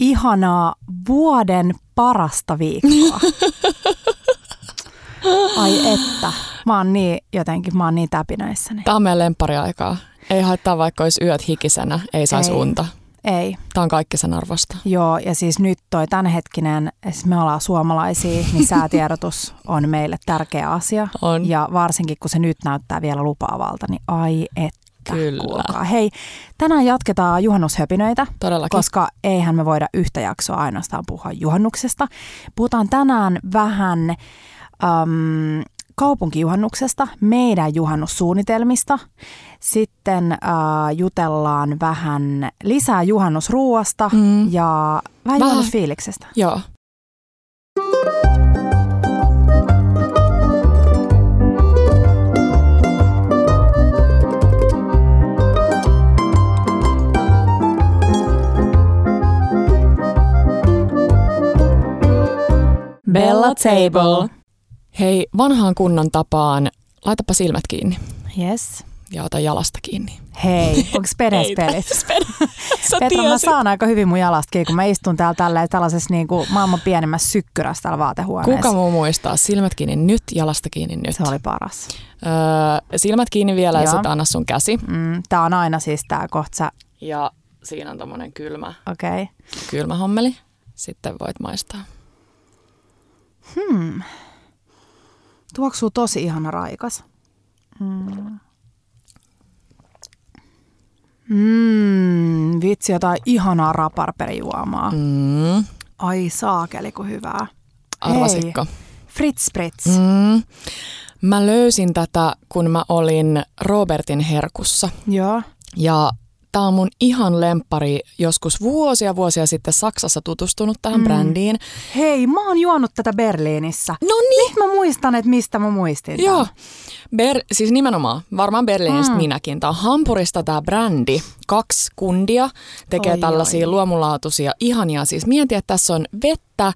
ihanaa vuoden parasta viikkoa. Ai että. Mä oon niin jotenkin, mä oon niin täpinöissäni. Tämä on meidän lemppariaikaa. Ei haittaa vaikka olisi yöt hikisenä, ei saisi unta. Ei. Tämä on kaikki sen arvosta. Joo, ja siis nyt toi tämänhetkinen, siis me ollaan suomalaisia, niin säätiedotus on meille tärkeä asia. On. Ja varsinkin kun se nyt näyttää vielä lupaavalta, niin ai että. Kyllä. Kuulkaa. Hei, tänään jatketaan juhannushöpinöitä, Todellakin. koska eihän me voida yhtä jaksoa ainoastaan puhua juhannuksesta. Puhutaan tänään vähän äm, kaupunkijuhannuksesta, meidän juhannussuunnitelmista. Sitten äh, jutellaan vähän lisää juhannusruuasta Mm. ja vähän Vähän. juhannusfiiliksestä. Joo. Bella Table. Hei, vanhaan kunnon tapaan, laitapa silmät kiinni Yes. ja ota jalasta kiinni. Hei, onko pedes pelit? Sä Petra, mä saan aika hyvin mun jalasta kiinni, kun mä istun täällä tällä, tällaisessa niin kuin maailman pienimmässä sykkyrässä täällä vaatehuoneessa. Kuka muu muistaa? Silmät kiinni nyt, jalasta kiinni nyt. Se oli paras. Öö, silmät kiinni vielä ja Joo. sitten anna sun käsi. Mm, tää on aina siis tää kohta, Ja siinä on tommonen kylmä, okei. Okay. kylmä hommeli. Sitten voit maistaa. Hmm. Tuoksuu tosi ihana raikas. Mm. Mm, vitsi, jotain ihanaa raparperijuomaa. Mm. Ai saakeli, kun hyvää. Arvasitko? Fritz Spritz. Mm. Mä löysin tätä, kun mä olin Robertin herkussa. Joo. Ja tää on mun ihan lemppari joskus vuosia vuosia sitten Saksassa tutustunut tähän Mm. brändiin. Hei, mä oon juonut tätä Berliinissä. No niin! Nyt mä muistan, että mistä mä muistin. Joo. Ber- siis nimenomaan, varmaan Berliinistä Mm. minäkin. Tämä on Hampurista tämä brändi. Kaksi kundia tekee Oi, tällaisia oi. luomulaatuisia, ihania. Siis mieti, että tässä on vettä, öö,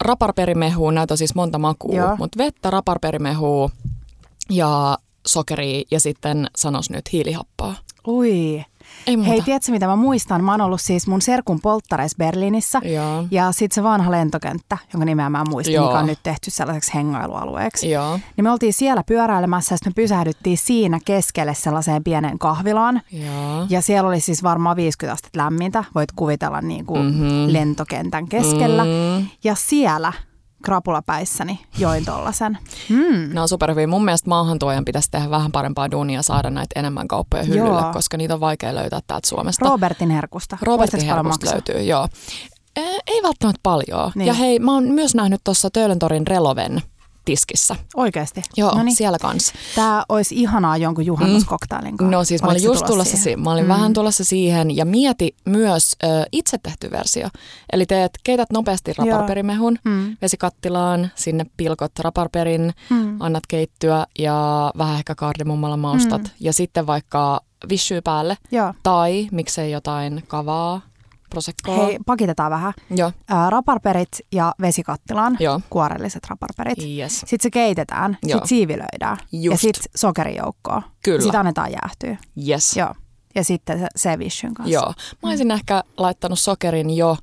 raparperimehua, näitä on siis monta makua, mutta vettä, raparperimehua ja sokeria ja sitten sanos nyt hiilihappoa. Ui. Ei muuta. Hei, tiedätkö mitä mä muistan? Mä oon ollut siis mun serkun polttareissa Berliinissä. Joo. Ja sitten se vanha lentokenttä, jonka nimeä mä en muista, Joo. mikä on nyt tehty sellaiseksi hengailualueeksi. Joo. Niin me oltiin siellä pyöräilemässä ja sitten me pysähdyttiin siinä keskelle sellaiseen pienen kahvilaan. Joo. Ja siellä oli siis varmaan 50 astetta lämmintä, voit kuvitella niin kuin Mhm. lentokentän keskellä. Mm. Ja siellä krapulapäissäni join tollasen. Mm. Nämä on superhyviä. Mun mielestä maahantuojan pitäisi tehdä vähän parempaa duunia saada näitä enemmän kauppoja hyllylle, Joo. Koska niitä on vaikea löytää täältä Suomesta. Robertin herkusta. Robertin paljon herkusta löytyy, joo. Ei välttämättä paljon. Niin. Ja hei, mä oon myös nähnyt tuossa Töölöntorin Reloven tiskissä. Oikeasti? Joo, Noniin. siellä kanssa. Tämä olisi ihanaa jonkun juhannuskoktailin kanssa. No siis mä olin just tulossa tulossa, siihen? si- mä olin Mm. mm. vähän tulossa siihen ja mieti myös ö, itse tehty versio. Eli teet, keität nopeasti raparperimehun Mm. vesikattilaan, sinne pilkot raparperin, Mm. annat keittyä ja vähän ehkä kardimummalla maustat. Mm. Ja sitten vaikka vissyy päälle Joo. tai miksei jotain kavaa, prosekkoa. Hei, pakitetaan vähän. Joo, Ää, raparperit ja vesikattilaan, joo. kuorelliset raparperit. Yes. Sitten se keitetään, Joo. sitten siivilöidään ja Just. sitten sokerijoukkoa. Kyllä. Sitten annetaan jäähtyä. Yes. Joo. Ja sitten se, vishyn kanssa. Joo. Mä olisin ehkä laittanut sokerin jo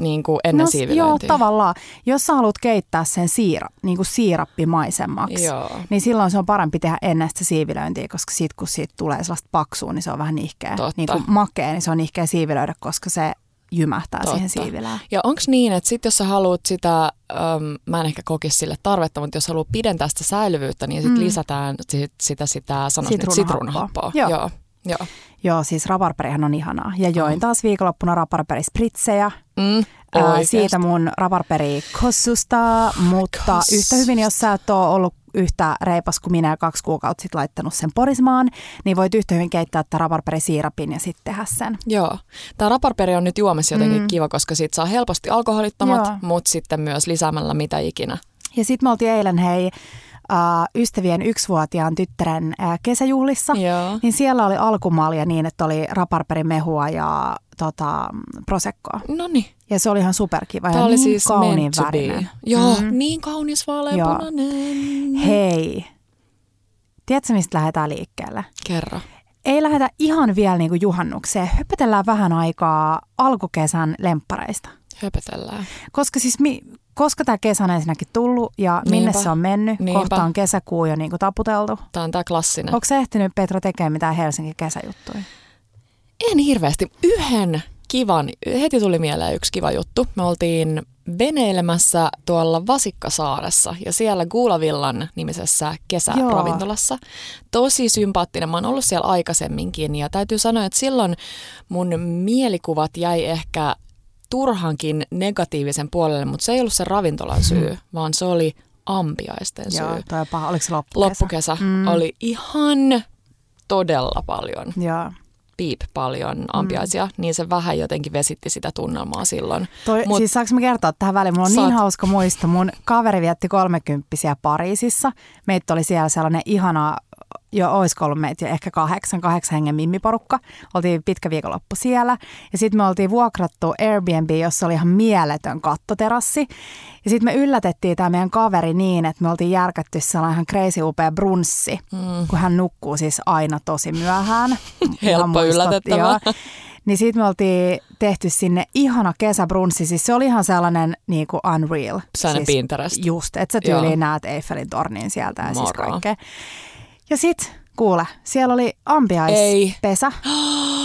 niin kuin ennen no, s- Joo, siivilöintiä. tavallaan. Jos sä haluat keittää sen siira, niin kuin siirappimaisemmaksi, Joo. niin silloin se on parempi tehdä ennen sitä siivilöintiä, koska sit kun siitä tulee sellaista paksua, niin se on vähän nihkeä. Totta. Niin kuin makea, niin se on nihkeä siivilöidä, koska se jymähtää Totta. siihen siivilään. Ja onko niin, että sit jos sä haluat sitä, äm, mä en ehkä kokisi sille tarvetta, mutta jos haluat pidentää sitä säilyvyyttä, niin sit Mm. mm. lisätään sit, sitä, sitä Sitruunahappoa. Joo. Joo. Joo. Joo, siis raparperihan on ihanaa. Ja join On. taas viikonloppuna raparperispritsejä. Mm, Ää, oikeesti. siitä mun raparperi kossusta, mutta Kossus. yhtä hyvin, jos sä et ole ollut yhtä reipas kuin minä ja kaksi kuukautta sitten laittanut sen porismaan, niin voit yhtä hyvin keittää tätä raparperisiirapin ja sitten tehdä sen. Joo. Tämä raparperi on nyt juomassa jotenkin Mm. kiva, koska siitä saa helposti alkoholittomat, Joo. mutta sitten myös lisäämällä mitä ikinä. Ja sitten me oltiin eilen, hei, äh, ystävien yksivuotiaan tyttären äh, kesäjuhlissa, Joo. niin siellä oli alkumalja niin, että oli raparperimehua ja tota, prosekkoa. No niin. Ja se oli ihan superkiva Tämä ja oli niin siis kauniin värinen. Joo, Mm. niin kaunis vaaleanpunainen. Hei, tiedätkö mistä lähdetään liikkeelle? Kerro. ei lähdetä ihan vielä niin kuin juhannukseen. Höpötellään vähän aikaa alkukesän lemppareista. Höpötellään. Koska siis mi, koska tämä kesä on ensinnäkin tullut ja minne Niinpä. se on mennyt, Niinpä. kohta on kesäkuu jo niin kuin taputeltu. Tämä on tämä klassinen. Onko se ehtinyt Petra tekemään mitään Helsingin kesäjuttuja? En hirveästi. Yhden kivan, heti tuli mieleen yksi kiva juttu. Me oltiin veneilemässä tuolla Vasikkasaaressa ja siellä Guulavillan nimisessä kesäravintolassa. Tosi sympaattinen. Mä oon ollut siellä aikaisemminkin ja täytyy sanoa, että silloin mun mielikuvat jäi ehkä turhankin negatiivisen puolelle, mutta se ei ollut se ravintolan syy, vaan se oli ampiaisten syy. Joo, toi paha. Oliko se loppukesä? Loppukesä mm. oli ihan todella paljon Joo. Piip paljon ampiaisia, mm. niin se vähän jotenkin vesitti sitä tunnelmaa silloin. Toi, Mut- siis saanko mä kertoa tähän väliin? Mulla on Saat. niin hauska muisto. Mun kaveri vietti kolmekymppisiä Pariisissa. Meitä oli siellä sellainen ihana, jo ollut meitä jo ehkä kahdeksan, kahdeksan hengen mimmiporukka. Oltiin pitkä viikonloppu siellä. Ja sitten me oltiin vuokrattu Airbnb, jossa oli ihan mieletön kattoterassi. Ja sitten me yllätettiin tämä meidän kaveri niin, että me oltiin järkätty sellainen ihan crazy upea brunssi, mm. kun hän nukkuu siis aina tosi myöhään. Helppo yllätettävä. joo. Niin siitä me oltiin tehty sinne ihana kesäbrunssi. Siis se oli ihan sellainen niin kuin unreal. Sellainen siis Pinterest. Just, että sä Joo. tyyliin näet Eiffelin tornin sieltä ja siis Moro. kaikkea. Ja sit, kuule, siellä oli Ei. ampiaispesä.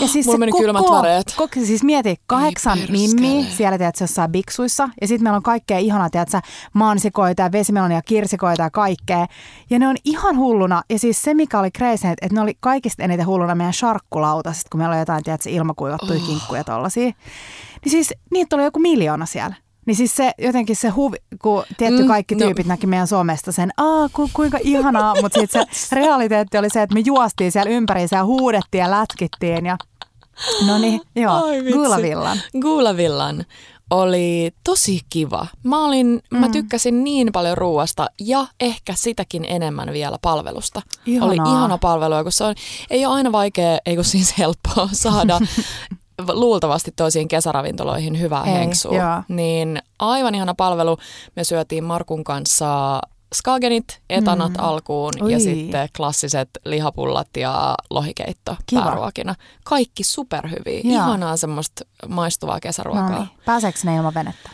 Ja siis Mulla se meni koko, kylmät väreet. Koko, siis mieti, kahdeksan mimmiä siellä tiedätkö, jossain biksuissa. Ja sitten meillä on kaikkea ihanaa, tiedätkö, mansikoita ja vesimelonia, kirsikoita ja kaikkea. Ja ne on ihan hulluna. Ja siis se, mikä oli crazy, että ne oli kaikista eniten hulluna meidän sharkkulautaset, kun meillä on jotain, tiedätkö, ilmakuivattuja oh. kinkkuja tollasia. Niin siis niitä oli joku miljoona siellä. Niin siis se jotenkin se huvi, kun tietty Mm, kaikki no. tyypit näki meidän somesta sen, aa ku, kuinka ihanaa, mutta sitten se realiteetti oli se, että me juostiin siellä ympäriinsä ja huudettiin ja lätkittiin ja no niin, joo, Ai vitsi. Guulavillan. Guulavillan oli tosi kiva. Mä, olin, mm. mä tykkäsin niin paljon ruuasta ja ehkä sitäkin enemmän vielä palvelusta. Ihanaa. Oli ihana palvelu, kun se on, ei ole aina vaikea, ei kun siis helppoa saada luultavasti toisiin kesäravintoloihin hyvää Ei, henksua. joo. Niin aivan ihana palvelu. Me syötiin Markun kanssa skagenit, etanat mm. alkuun Oi. ja sitten klassiset lihapullat ja lohikeitto Kiva. pääruokina. Kaikki superhyviä. Joo. Ihanaa semmoista maistuvaa kesäruokaa. No niin, pääseekö ne ilman venettä?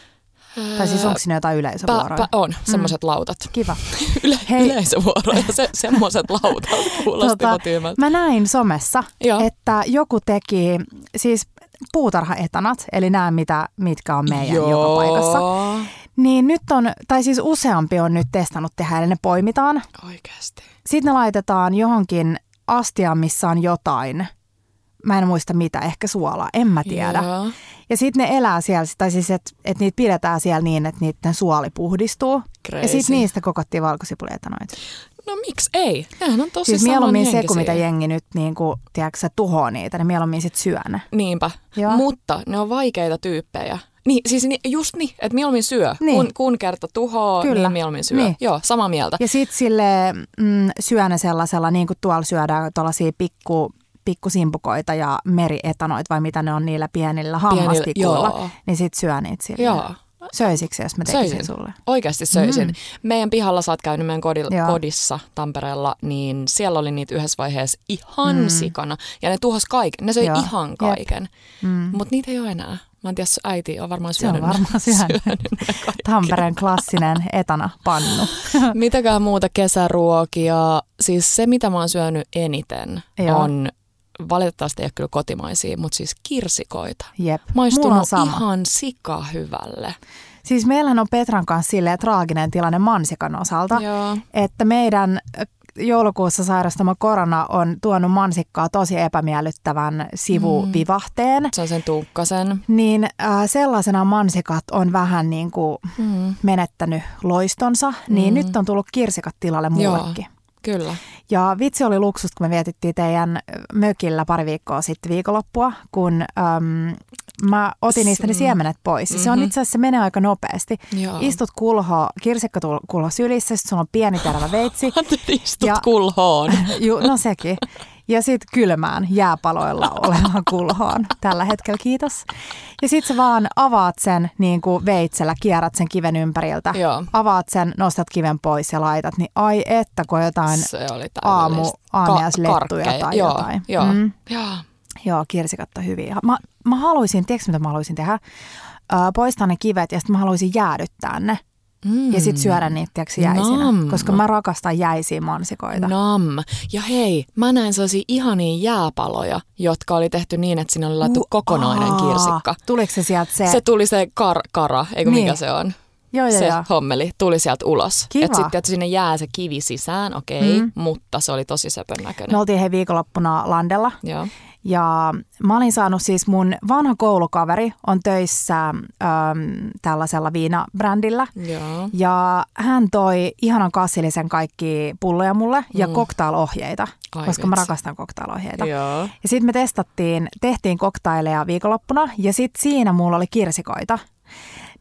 Tai siis onko siinä jotain yleisövuoroja? Pä, pä, on, semmoiset mm. lautat. Kiva. Yle, Hei. Yleisövuoroja, se, semmoiset lautat kuulostivat tota, mä näin somessa, Joo. että joku teki siis puutarhaetanat, eli nämä, mitä, mitkä on meidän joka paikassa. Niin nyt on, tai siis useampi on nyt testannut tehdä, eli ne poimitaan. Oikeasti. Sitten ne laitetaan johonkin astiaan, missä on jotain. Mä en muista mitä, ehkä suolaa, en mä tiedä. Joo. Ja sitten ne elää siellä, tai siis että et niitä pidetään siellä niin, että niiden suoli puhdistuu. Crazy. Ja sitten niistä kokottiin valkosipulietanoita. No miksi ei? Nehän on tosi Siis mieluummin se, kun mitä jengi nyt niin kuin, tiedätkö, sä, tuhoaa niitä, niin mieluummin sit syö ne. Niinpä, Joo. mutta ne on vaikeita tyyppejä. Niin, siis ni, just niin, että mieluummin syö. Niin. Kun, kun kerta tuhoaa, Kyllä. niin mieluummin syö. Niin. Joo, samaa mieltä. Ja sitten sille mm, syö ne sellaisella, niin kuin tuolla syödään tuollaisia pikku, pikkusimpukoita ja merietanoit, vai mitä ne on niillä pienillä hammastikuilla, niin sit syö niitä sille. Joo. Söisikö jos mä tekisin Söisin. sulle? Oikeasti söisin. Mm. Meidän pihalla sä oot käynyt meidän kodilla, Joo. kodissa Tampereella, niin siellä oli niitä yhdessä vaiheessa ihan Mm. sikana. Ja ne tuhos kaiken. Ne söi Joo. ihan Jep. kaiken. Mm. Mutta niitä ei ole enää. Mä en tiedä, äiti on varmaan Se on syönyt, varmaan syönyt. syönyt. Tampereen klassinen etana pannu. Mitäkään muuta kesäruokia. Siis se, mitä mä oon syönyt eniten, Joo. on valitettavasti ei ole kyllä kotimaisia, mutta siis kirsikoita. Jep. Maistunut on sama. ihan sika hyvälle. Siis meillähän on Petran kanssa silleen traaginen tilanne mansikan osalta, Joo. että meidän joulukuussa sairastama korona on tuonut mansikkaa tosi epämiellyttävän sivuvivahteen. Se on sen tuukkasen. Niin äh, sellaisena mansikat on vähän niin kuin Mm. menettänyt loistonsa, niin Mm. nyt on tullut kirsikat tilalle Joo. Kyllä. Ja vitsi oli luksus, kun me vietettiin teidän mökillä pari viikkoa sitten viikonloppua, kun äm, mä otin niistä ne Mm. siemenet pois. Mm-hmm. Se on Mhm. itse asiassa, se menee aika nopeasti. Joo. Istut kulho, kirsikkakulho sylissä, sit sulla on pieni terävä veitsi. Istut Ja- kulhoon. Ju, no sekin. Ja sitten kylmään jääpaloilla olevaan kulhoon tällä hetkellä, kiitos. Ja sitten sä vaan avaat sen niin kuin veitsellä, kierrät sen kiven ympäriltä, Joo. avaat sen, nostat kiven pois ja laitat, niin ai että kun jotain Se oli aamu, aamiaislettuja karkkeja. tai joo, jotain. Joo, Mm. joo. Joo, kirsikat on hyviä. Mä, mä haluaisin, tiedätkö mitä mä haluaisin tehdä? Ö, poistaa ne kivet ja sitten mä haluaisin jäädyttää ne. Mm. Ja sitten syödä niitä tiedätkö, jäisinä, Nam. koska mä rakastan jäisiä mansikoita. Nam. Ja hei, mä näin sellaisia ihania jääpaloja, jotka oli tehty niin, että siinä oli laittu U- kokonainen aa, kirsikka. Tuliko se sieltä se? Se tuli se kar, kara, eikö Niin. mikä se on? joo, joo, se joo. hommeli tuli sieltä ulos. Kiva. Et sitten sinne jää se kivi sisään, okei, Mm. mutta se oli tosi söpön näköinen. Me oltiin he viikonloppuna Landella Joo. Ja mä olin saanut siis mun vanha koulukaveri on töissä äm, tällaisella viinabrändillä. Joo. Ja hän toi ihanan kassillisen kaikki pulloja mulle ja Mm. cocktail-ohjeita, Ai koska mä vitsi. rakastan cocktail-ohjeita. Joo. Ja sitten me testattiin, tehtiin koktaileja viikonloppuna ja sitten siinä mulla oli kirsikoita.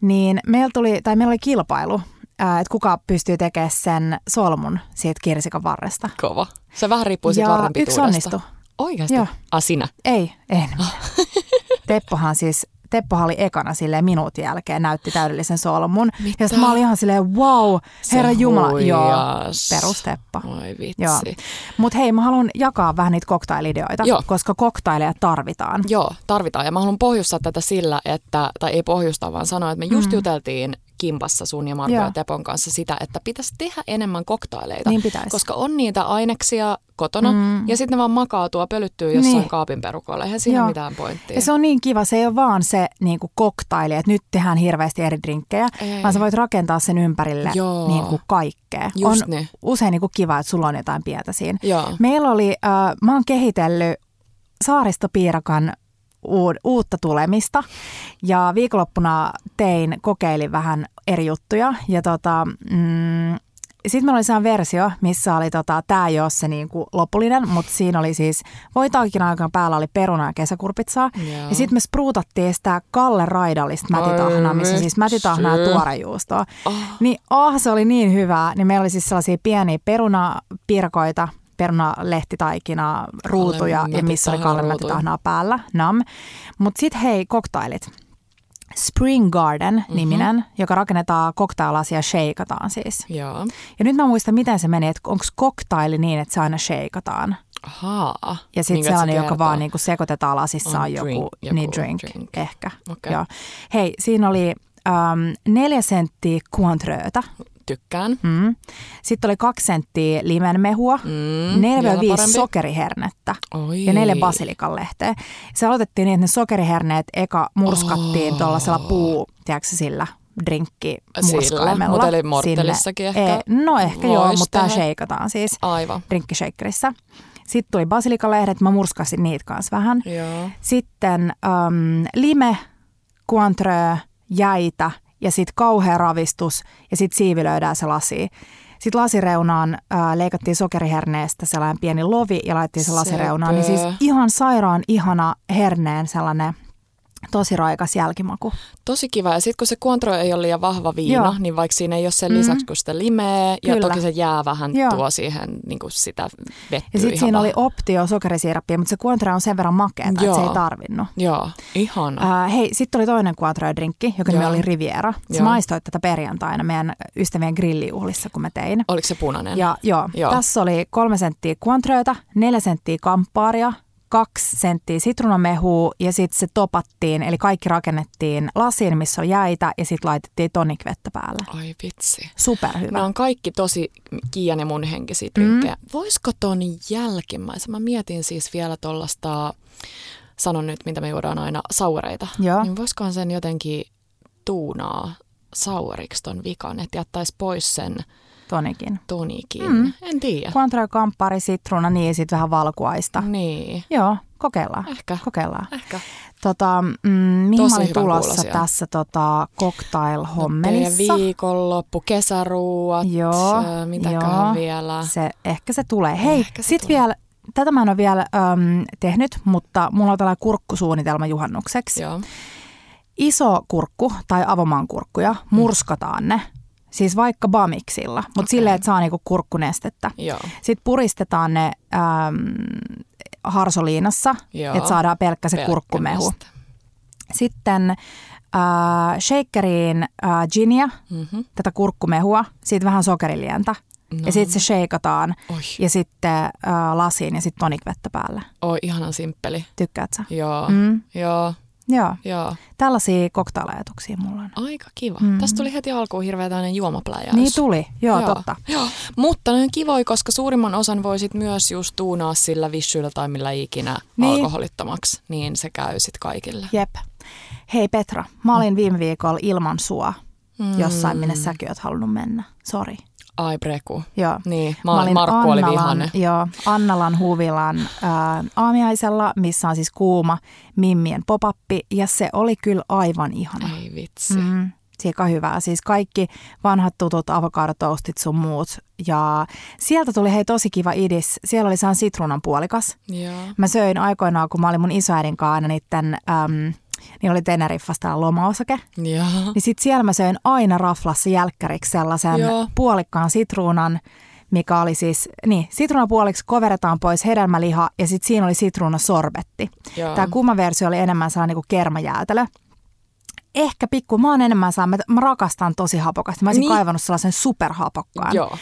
Niin meillä tuli, tai meillä oli kilpailu, ää, että kuka pystyy tekemään sen solmun siitä kirsikan varresta. Kova. Se vähän riippuu siitä ja varren yksi pituudesta. onnistui. Oikeasti? Joo. Ah, sinä? Ei, en minä. Teppohan siis, Teppohan oli ekana silleen minuutin jälkeen, näytti täydellisen solmun. Mitä? Ja sitten mä olin ihan silleen, wow, Se herra Jumala. Joo, perusteppa. Oi vitsi. Joo. Mutta hei, mä haluan jakaa vähän niitä koktailideoita, Joo. koska koktaileja tarvitaan. Joo, tarvitaan. Ja mä haluan pohjustaa tätä sillä, että, tai ei pohjustaa, vaan sanoa, että me just Mm. juteltiin kimpassa sun ja Marko ja Tepon kanssa sitä, että pitäisi tehdä enemmän koktaileita. Niin pitäisi. Koska on niitä aineksia kotona Mm. ja sitten ne vaan makaa tuo pölyttyy jossain Niin. kaapin perukoilla. Eihän siinä Joo. mitään pointtia. Ja se on niin kiva, se ei ole vaan se niin kuin koktaili, että nyt tehdään hirveästi eri drinkkejä, Ei. vaan sä voit rakentaa sen ympärille Joo. niin kuin kaikkea. Just on niin. usein niin kuin kiva, että sulla on jotain pientä siinä. Joo. Meillä oli, äh, mä oon kehitellyt saaristopiirakan uutta tulemista ja viikonloppuna tein, kokeilin vähän eri juttuja ja tota, mm, sitten meillä oli sellainen versio, missä oli, tota, tämä ei ole se niinku lopullinen, mutta siinä oli siis voitaakin aikaan päällä oli peruna ja kesäkurpitsaa. Joo. Ja sitten me spruutattiin sitä Kalle Raidallista mätitahnaa, missä siis mätitahnaa ja tuorejuustoa. Oh. Niin oh, se oli niin hyvää. Niin meillä oli siis sellaisia pieniä perunapirkoita, perunalehtitaikinaa, ruutuja ja missä oli mätitahnaa päällä. Nam. Mutta sitten hei, koktailit. Spring Garden-niminen, Mhm. mm-hmm. joka rakennetaan koktailasia, shakeataan siis. Joo. Ja nyt mä muistan, miten se meni, että onko koktaili niin, että se aina shakeataan. Ahaa. Ja sitten Niin, sellainen, se joka vaan niinku sekoitetaan lasissa On joku, drink, joku niin drink, drink. ehkä. Okei. Joo. Hei, siinä oli ähm, neljä senttiä Cointreauta. Tykkään. Mm. Sitten oli kaksi senttiä limenmehua, Mm, neljä vielä viisi parempi. sokerihernettä Oi. ja neljä basilikan lehteä. Se aloitettiin niin, että ne sokeriherneet eka murskattiin Oh. tuollaisella puu, tiedätkö sillä drinkki murskaimella. mutta eli mortelissakin ehkä Ei, no ehkä joo, vois mutta tämä shakeataan siis Aivan. drinkkishakerissä. Sitten tuli basilikalehdet, mä murskasin niitä kanssa vähän. Joo. Sitten um, lime, Cointreau, jäitä ja sitten kauhea ravistus ja sitten siivilöidään se lasi. Sitten lasireunaan äh, leikattiin sokeriherneestä sellainen pieni lovi ja laitettiin se lasireunaan. Niin siis ihan sairaan ihana herneen sellainen tosi raikas jälkimaku. Tosi kiva. Ja sitten kun se Cointreau ei ole liian vahva viina, Joo. niin vaikka siinä ei ole sen lisäksi, kun sitä limeä, ja Kyllä. toki se jää vähän Joo. tuo siihen niin kuin sitä vettyä Ja sitten ihan siinä oli vahva. optio sokerisiirappia, mutta se Cointreau on sen verran makeata, että se ei tarvinnut. Joo, ihana. Äh, hei, sitten oli toinen Cointreau-drinkki, joka nimi Joo. oli Riviera. Sä Joo. maistoit tätä perjantaina meidän ystävien grillijuhlissa, kun mä tein. Oliko se punainen? Ja joo, Joo. tässä oli kolme senttiä Cointreauta, neljä senttiä kamppaaria, kaksi senttiä sitruunamehua ja sitten se topattiin, eli kaikki rakennettiin lasiin, missä oli jäitä ja sitten laitettiin tonikvettä päälle. Ai vitsi. Superhyvä. Nämä on kaikki tosi Kiian ja mun henkisiä Mm. Voisiko ton jälkimmäisen? Mä mietin siis vielä tuollaista, sanon nyt mitä me juodaan aina, saureita. Joo. Niin voisikohan sen jotenkin tuunaa sauriksi ton vikan, että jättäisi pois sen Tonikin. tonikin. Mm. En tiedä. Cointreau, kamppaari, sitruuna, niin sitten vähän valkuaista. Niin, Joo, kokeillaan. ehkä. Kokeillaan. Ehkä. Tota, mm, mihin Tosi mä olin tulossa kuulosia. tässä tota, cocktail-hommelissa? viikonloppu, kesäruuat, Joo, mitäköhän joo. vielä. Se, ehkä se tulee. Hei, Ehkä se sit tulee. vielä, tätä mä en ole vielä äm, tehnyt, mutta mulla on tällainen kurkkusuunnitelma juhannukseksi. Joo. Iso kurkku tai avomaan kurkkuja, murskataan ne. Siis vaikka bamiksilla, mutta Okei. silleen, että saa niinku kurkkunestettä. Joo. Sitten puristetaan ne äm, harsoliinassa, että saadaan pelkkä se Pelkkä kurkkumehu. Sitten äh, shakeriin äh, ginia, Mhm. tätä kurkkumehua, siitä vähän sokerilientä. No. Ja sitten se shakeataan Oi, ja sitten äh, lasiin ja sitten tonikvettä päälle. oi, ihanan simppeli. Tykkäätkö sä? Joo, Mm. joo, Joo, joo. tällaisia cocktail-ajatuksia mulla on. Aika kiva. Mm. Tästä tuli heti alkuun hirveä tämmöinen juomapläjäys. Niin tuli, joo, joo. totta. Joo. Mutta ne on kivoja, koska suurimman osan voisit myös just tuunaa sillä vissyllä tai millä ikinä Niin. niin. alkoholittomaksi, niin se käy sit kaikille. Jep. Hei Petra, mä olin viime viikolla ilman sua Mm. jossain, minne säkin oot halunnut mennä. Sori. Ai preku. Joo. Niin, mä, mä Markku oli vihainen. Joo, Annalan huvilan ää, aamiaisella, missä on siis kuuma Mimmien popappi, ja se oli kyllä aivan ihana. Ei vitsi. Mm, Siika hyvää. Siis kaikki vanhat tutut avokadotoastit sun muut. Ja sieltä tuli hei tosi kiva idis. Siellä oli sehän sitruunan puolikas. Joo. Mä söin aikoinaan, kun mä olin mun isoäidin kanssa niiden, äm, niin oli Teneriffasta lomaosake. Joo. Niin sit siellä mä söin aina raflassa jälkkäriksi sellaisen Joo. puolikkaan sitruunan, mikä oli siis, niin, sitruunapuoliksi koveretaan pois hedelmäliha ja sitten siinä oli sitruunasorbetti. Joo. Tämä kuuma versio oli enemmän sellainen niin kermajäätelö. Ehkä pikku, mä oon enemmän saa, mä, rakastan tosi hapokasta. Mä olisin niin. kaivannut sellaisen superhapokkaan. Joo.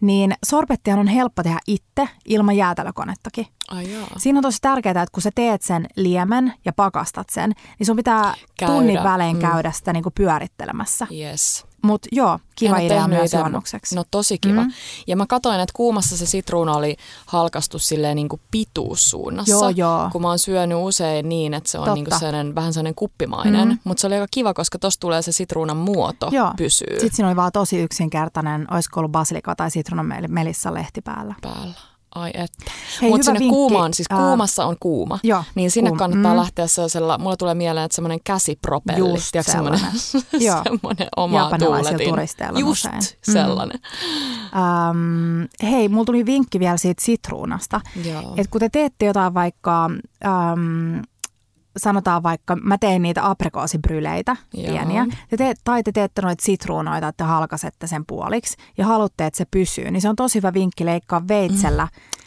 Niin sorbettihan on helppo tehdä itse ilman jäätelökonettakin. Ai joo. Siinä on tosi tärkeää, että kun sä teet sen liemen ja pakastat sen, niin sun pitää Käydä. tunnin välein Mm. käydä sitä niin kuin pyörittelemässä. Yes. Mutta joo, kiva idea myös ite, juonnukseksi. No tosi kiva. Mm. Ja mä katsoin, että kuumassa se sitruuna oli halkastu silleen niin kuin pituussuunnassa. Joo, joo. Kun mä oon syönyt usein niin, että se on Totta. niin kuin sellainen, vähän sellainen kuppimainen. Mm. Mutta se oli aika kiva, koska tossa tulee se sitruunan muoto Joo. pysyy Sitten siinä oli vaan tosi yksinkertainen, olisiko ollut basilika tai sitruunan melissa lehti päällä. päällä. Ai että. Mutta sinne vinkki. kuumaan, siis kuumassa on kuuma. Joo, Niin sinne kuuma. kannattaa Mm. lähteä sellaisella, mulla tulee mieleen, että semmoinen käsipropelli. Just tiedätkö, sellainen. Semmoinen oma tuuletin. turisteilla Just usein. Mm. sellainen. Ähm, hei, mulla tuli vinkki vielä siitä sitruunasta. Joo. Et kun te teette jotain vaikka, ähm, sanotaan vaikka, mä tein niitä aprikoosibryleitä pieniä, te teet, tai te teette noita sitruunoita, että halkasette sen puoliksi ja haluatte, että se pysyy, niin se on tosi hyvä vinkki leikkaa veitsellä mm.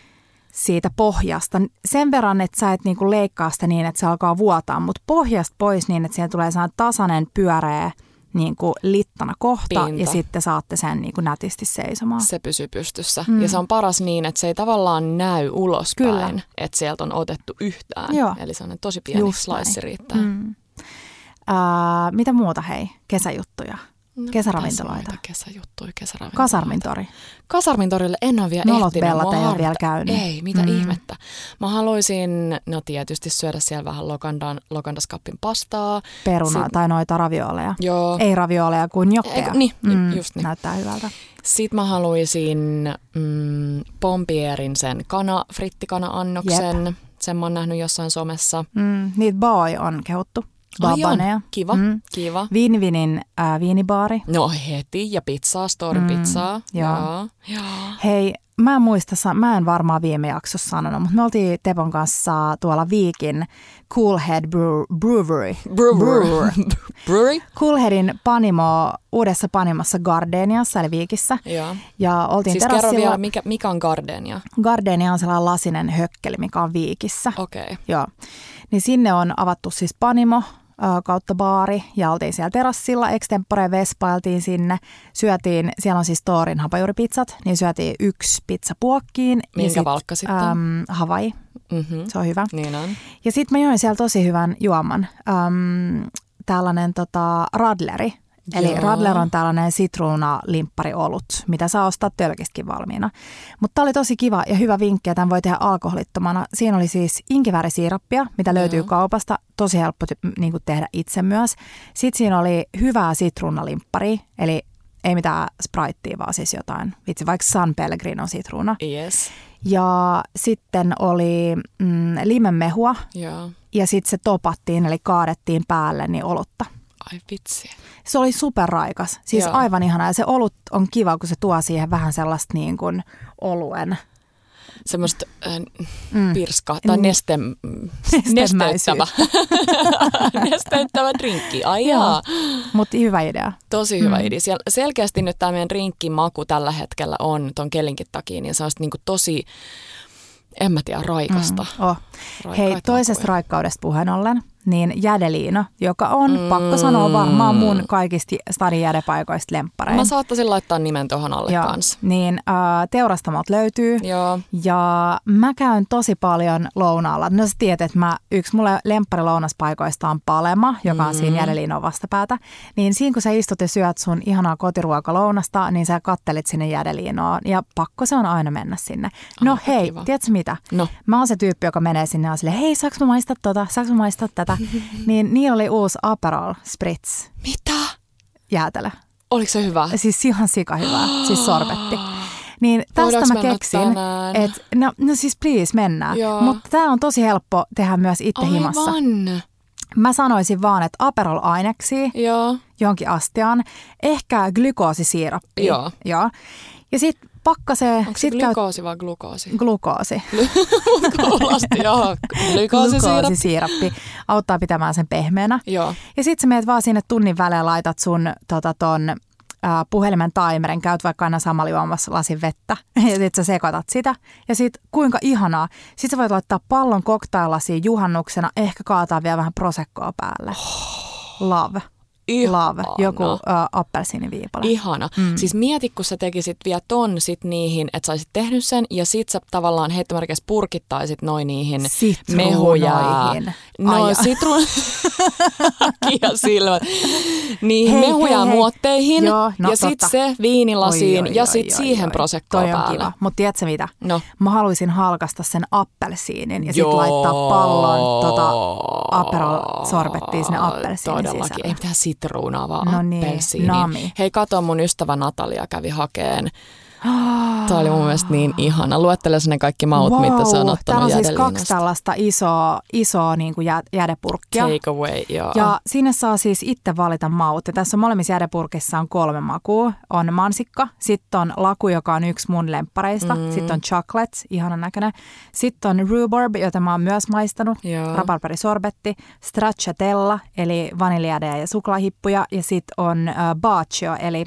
siitä pohjasta. Sen verran, että sä et niinku leikkaa sitä niin, että se alkaa vuotaa, mutta pohjasta pois niin, että siihen tulee sellainen tasainen pyöreä niin kuin littana kohta Pinta. ja sitten saatte sen niin kuin nätisti seisomaan. se pysyy pystyssä. Mm. Ja se on paras niin, että se ei tavallaan näy ulospäin, Kyllä. että sieltä on otettu yhtään. Joo. Eli se on tosi pieni Just slice riittää. Mm. Uh, mitä muuta hei? Kesäjuttuja. No, Kesäravintoloita. Kesäjuttuja, kesäravintoloita. Kasarmintori. Kasarmintorille en ole vielä Nolot ehtinyt. Mua ei ole vielä käynyt. Ei, mitä Mm. mm. ihmettä. Mä haluaisin, no tietysti syödä siellä vähän Lokandan, Lokandaskappin pastaa. Peruna Sit- tai noita ravioleja. Joo. Ei ravioleja kuin jokkeja. Ei, niin, just niin. Näyttää hyvältä. Sitten mä haluaisin mm, Pompierin sen kana, frittikana-annoksen. Sen mä oon nähnyt jossain somessa. Mm, niitä boy on kehuttu. Babaneja. Kiva, Mm. kiva. Viinivinin äh, viinibaari. No heti, ja pizzaa, pizzaa. Mm, joo. Joo. joo. Hei, mä en muista, mä en varmaan viime jaksossa sanonut, mutta me oltiin Tepon kanssa tuolla Viikin Cool Head Brew- Brewery. Brewer. Brewery? Cool Headin panimo, uudessa panimossa Gardeniassa, eli Viikissä. Joo. Ja oltiin Siis kerro terassilla. vielä, mikä, mikä on Gardenia? Gardenia on sellainen lasinen hökkeli, mikä on Viikissä. Okei. Okay. Joo. Niin sinne on avattu siis panimo kautta baari ja oltiin siellä terassilla, extempore vespailtiin sinne, syötiin, siellä on siis Toorin hapajuuripizzat, niin syötiin yksi pizza puokkiin. Minkä valkka sitten? Äm, Hawaii, Mm-hmm. se on hyvä. Niin on. Ja sitten mä join siellä tosi hyvän juoman, äm, tällainen tota, radleri. Eli Joo. Radler on tällainen sitruunalimppari-olut, mitä saa ostaa tölkistäkin valmiina. Mutta tämä oli tosi kiva ja hyvä vinkki, ja tämän voi tehdä alkoholittomana. Siinä oli siis inkiväärisiirappia, mitä löytyy Joo. kaupasta. Tosi helppo niin tehdä itse myös. Sitten siinä oli hyvää sitruunalimppari, eli ei mitään spraittia, vaan siis jotain, vitsi, vaikka San Pellegrino sitruuna. Yes. Ja sitten oli mm, limenmehua, Joo. ja sitten se topattiin, eli kaadettiin päälle, niin olutta. Ai vitsi. Se oli superraikas, siis Joo. aivan ihana. Ja se olut on kiva, kun se tuo siihen vähän sellaista niin kuin oluen. Semmoista äh, Mm. pirska tai Mm. neste, nesteyttävä. nesteyttävä drinkki. Ai jaa. Mutta hyvä idea. Tosi hyvä Mm. idea. Siellä selkeästi nyt tämä meidän drinkin maku tällä hetkellä on ton kellinkin takia, niin se on niinku tosi en mä tiedä, raikasta. Mm, oh. Hei, toisesta raikkaudesta puheen ollen, niin Jädeliino, joka on, mm. pakko sanoa, varmaan mun kaikista stadin jädepaikoista lempparein. Mä saattaisin laittaa nimen tuohon alle Joo, kanssa. Niin äh, teurastamot löytyy. Joo. Ja mä käyn tosi paljon lounaalla. No sä tiedät, että mä, yksi mulle lemppari lounaspaikoista on Palema, joka on mm. siinä Jädeliinon vastapäätä. Niin siinä kun sä istut ja syöt sun ihanaa kotiruokalounasta, niin sä kattelit sinne Jädeliinoon. Ja pakko se on aina mennä sinne. No oh, hei, kiva. tiedätkö mitä? No. Mä oon se tyyppi, joka menee sinne ja sille, hei, saaks mä maistaa tota, saaks mä maistaa tätä? niin niin oli uusi Aperol Spritz. Mitä? Jäätelö. Oliko se hyvä? Siis ihan sika hyvä, siis sorbetti. Niin tästä Voidaanko mä keksin, että no, no siis please mennään. Joo. Mutta tämä on tosi helppo tehdä myös itse Aivan. himassa. Mä sanoisin vaan, että Aperol aineksi Joo. johonkin astiaan, ehkä glykoosisiirappi. Joo. Joo. Ja sitten pakkasee. Onko se glukoosi vai glukoosi? Glukoosi. Kuulosti, joo. Auttaa pitämään sen pehmeänä. Joo. Ja sitten sä meet vaan sinne tunnin välein laitat sun tota, ton, äh, puhelimen timerin, käyt vaikka aina samalla juomassa lasin vettä ja sitten sä sekoitat sitä. Ja sitten kuinka ihanaa. Sitten sä voit laittaa pallon koktailasia juhannuksena, ehkä kaataa vielä vähän prosekkoa päälle. Love. Ihana. Love, joku uh, appelsiiniviipale. Ihana. Mm. Siis mieti, kun sä tekisit vielä ton sit niihin, että sä olisit tehnyt sen ja sit sä tavallaan heittomerkissä purkittaisit noin niihin mehuja. No sitruun... Kia silmät. Niihin hei, mehuja hei, hei. muotteihin Joo, no, ja sit se viinilasiin oi, oi, ja sit oi, siihen oi, prosekkoon Toi on päälle. kiva. Mutta tiedätkö mitä? No. Mä haluaisin halkasta sen appelsiinin ja sitten laittaa pallon tota, Aperol sorbettiin sinne appelsiinin Todellakin. sisälle. Ei mitään sitruunaa, vaan No niin, appelsiini. nami. Hei, kato, mun ystävä Natalia kävi hakeen. Tämä oli mun mielestä niin ihana. Luettele ne kaikki maut, wow. mitä se on ottanut Täällä on siis kaksi tällaista isoa, isoa niin kuin jä, jädepurkkia. Take away, joo. Ja sinne saa siis itse valita maut. Ja tässä on molemmissa jädepurkissa on kolme makua. On mansikka, sitten on laku, joka on yksi mun lemppareista. Mm. Sitten on chocolate, ihanan näköinen. Sitten on rhubarb, jota mä oon myös maistanut. Joo. Rabarberry-sorbetti. Stracciatella, eli vaniljäädejä ja suklaahippuja. Ja sitten on uh, bacio, eli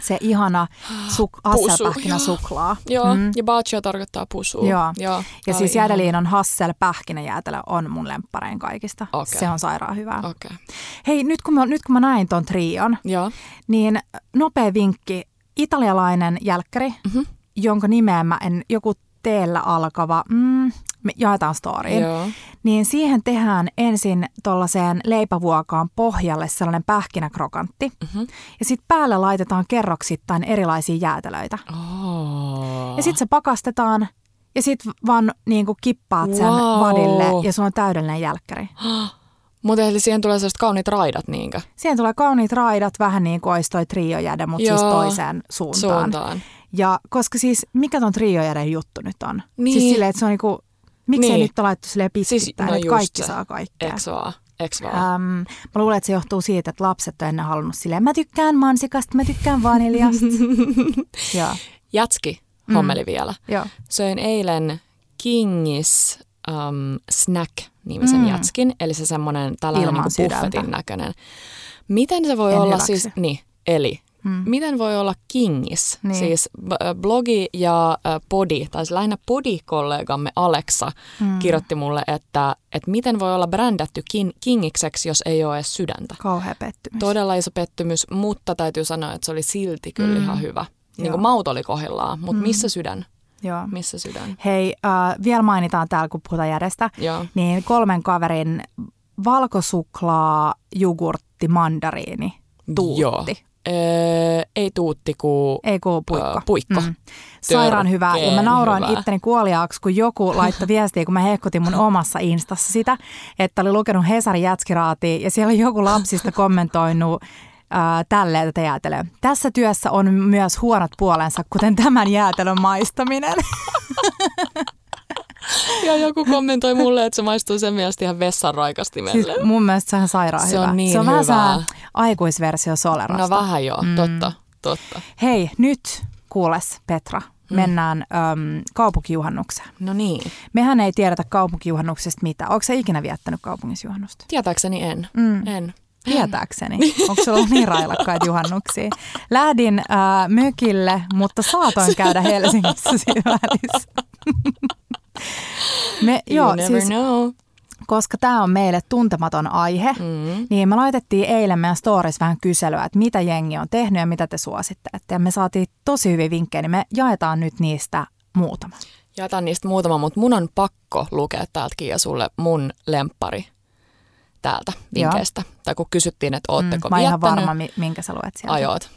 se ihana suk- hasselpähkinä joo. suklaa. Joo, mm. ja bacio tarkoittaa pusua. Joo. Joo, Ja siis jäädeliinon hasselpähkinäjäätelö on mun lempparein kaikista. Okei. Se on sairaan hyvää. Okay. Hei, nyt kun, mä, nyt kun mä näin ton trion, Joo. niin nopea vinkki. Italialainen jälkkäri, Mhm. jonka nimeä mä en, joku teellä alkava, mm, me jaetaan storyin. Joo. Niin siihen tehdään ensin tuollaiseen leipävuokaan pohjalle sellainen pähkinäkrokantti. Mhm. Ja sitten päälle laitetaan kerroksittain erilaisia jäätelöitä. Oh. Ja sitten se pakastetaan ja sitten vaan niin kuin kippaat sen Wow. vadille ja sulla on täydellinen jälkkäri. Mutta eli siihen tulee sellaiset kauniit raidat niinkö? Siihen tulee kauniit raidat, vähän niin kuin olisi toi triojäde, mutta siis toiseen suuntaan. Suuntaan. Ja koska siis, mikä ton triojäden juttu nyt on? Niin. Siis silleen, että se on niinku, miksei Niin. nyt ole laittu silleen pitkittäin, Siis, no että kaikki se. saa kaikkea. Eks vaan? Eks vaan? Äm, mä luulen, että se johtuu siitä, että lapset on ennen halunnut silleen, mä tykkään mansikasta, mä tykkään vaniljasta. Joo, Jätski Mm. hommeli vielä. joo. Söin eilen Kingis um, Snack-nimisen Mm. mm. jätskin, eli se semmoinen tällainen Ilman sydäntä. buffetin näköinen. Miten se voi En olla hyväksy. siis, niin, eli Mm. Miten voi olla Kingis? Niin. Siis b- blogi ja äh, podi, tai siis lähinnä podi-kollegamme Alexa Mm. kirjoitti mulle, että, että miten voi olla brändätty kin- Kingikseksi, jos ei ole edes sydäntä. Kauhea pettymys. Todella iso pettymys, mutta täytyy sanoa, että se oli silti kyllä Mm. ihan hyvä. Niin Joo. kuin maut oli kohdillaan, mutta Mm. missä sydän? Joo. Missä sydän? Hei, äh, vielä mainitaan täällä, kun puhutaan jädestä, Joo. niin kolmen kaverin valkosuklaa, jogurtti, mandariini, tuutti. Joo. Öö, ei tuutti, kun Ei kun puikko. Ö, puikko. Mm. Sairaan hyvä. Ja mä nauroin hyvä. itteni kuoliaaksi, kun joku laittoi viestiä, kun mä hehkutin mun omassa instassa sitä, että oli lukenut Hesarin jätskiraatia ja siellä joku lapsista kommentoinut ää, tälleen tätä jäätelöä. Tässä työssä on myös huonot puolensa, kuten tämän jäätelön maistaminen. Ja joku kommentoi mulle, että se maistuu sen mielestä ihan vessan raikastimelle. siis mun mielestä se on ihan sairaan Se on hyvä. niin se on vähän hyvää. sää aikuisversio Solerasta. no vähän joo, Mm. totta, totta. Hei, nyt kuules Petra, Mm. mennään äm, kaupunkijuhannukseen. No niin. Mehän ei tiedetä kaupunkijuhannuksesta mitään. Onko sä ikinä viettänyt kaupungisjuhannusta? Tietääkseni en. Mm. En. Tietääkseni. Onko sulla ollut niin railakkaita juhannuksia? Lähdin äh, mökille, mutta saatoin käydä Helsingissä siinä välissä. Me, You joo, never siis, know. koska tämä on meille tuntematon aihe, Mm. niin me laitettiin eilen meidän stories vähän kyselyä, että mitä jengi on tehnyt ja mitä te suosittelette. Ja me saatiin tosi hyvin vinkkejä, niin me jaetaan nyt niistä muutama. Jätän niistä muutama, mutta mun on pakko lukea täältä Kiia sulle mun lemppari täältä vinkkeistä. Tai kun kysyttiin, että ootteko Mm, mä oon ihan varma, mi- minkä sä luet sieltä. ajot.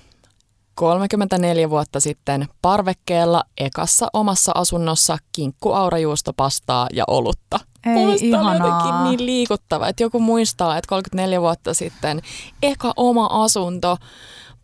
34 vuotta sitten parvekkeella ekassa omassa asunnossa kinkku aurajuustopastaa ja olutta. Ei, oli ihanaa. jotenkin niin liikuttava, että joku muistaa, että 34 vuotta sitten eka oma asunto,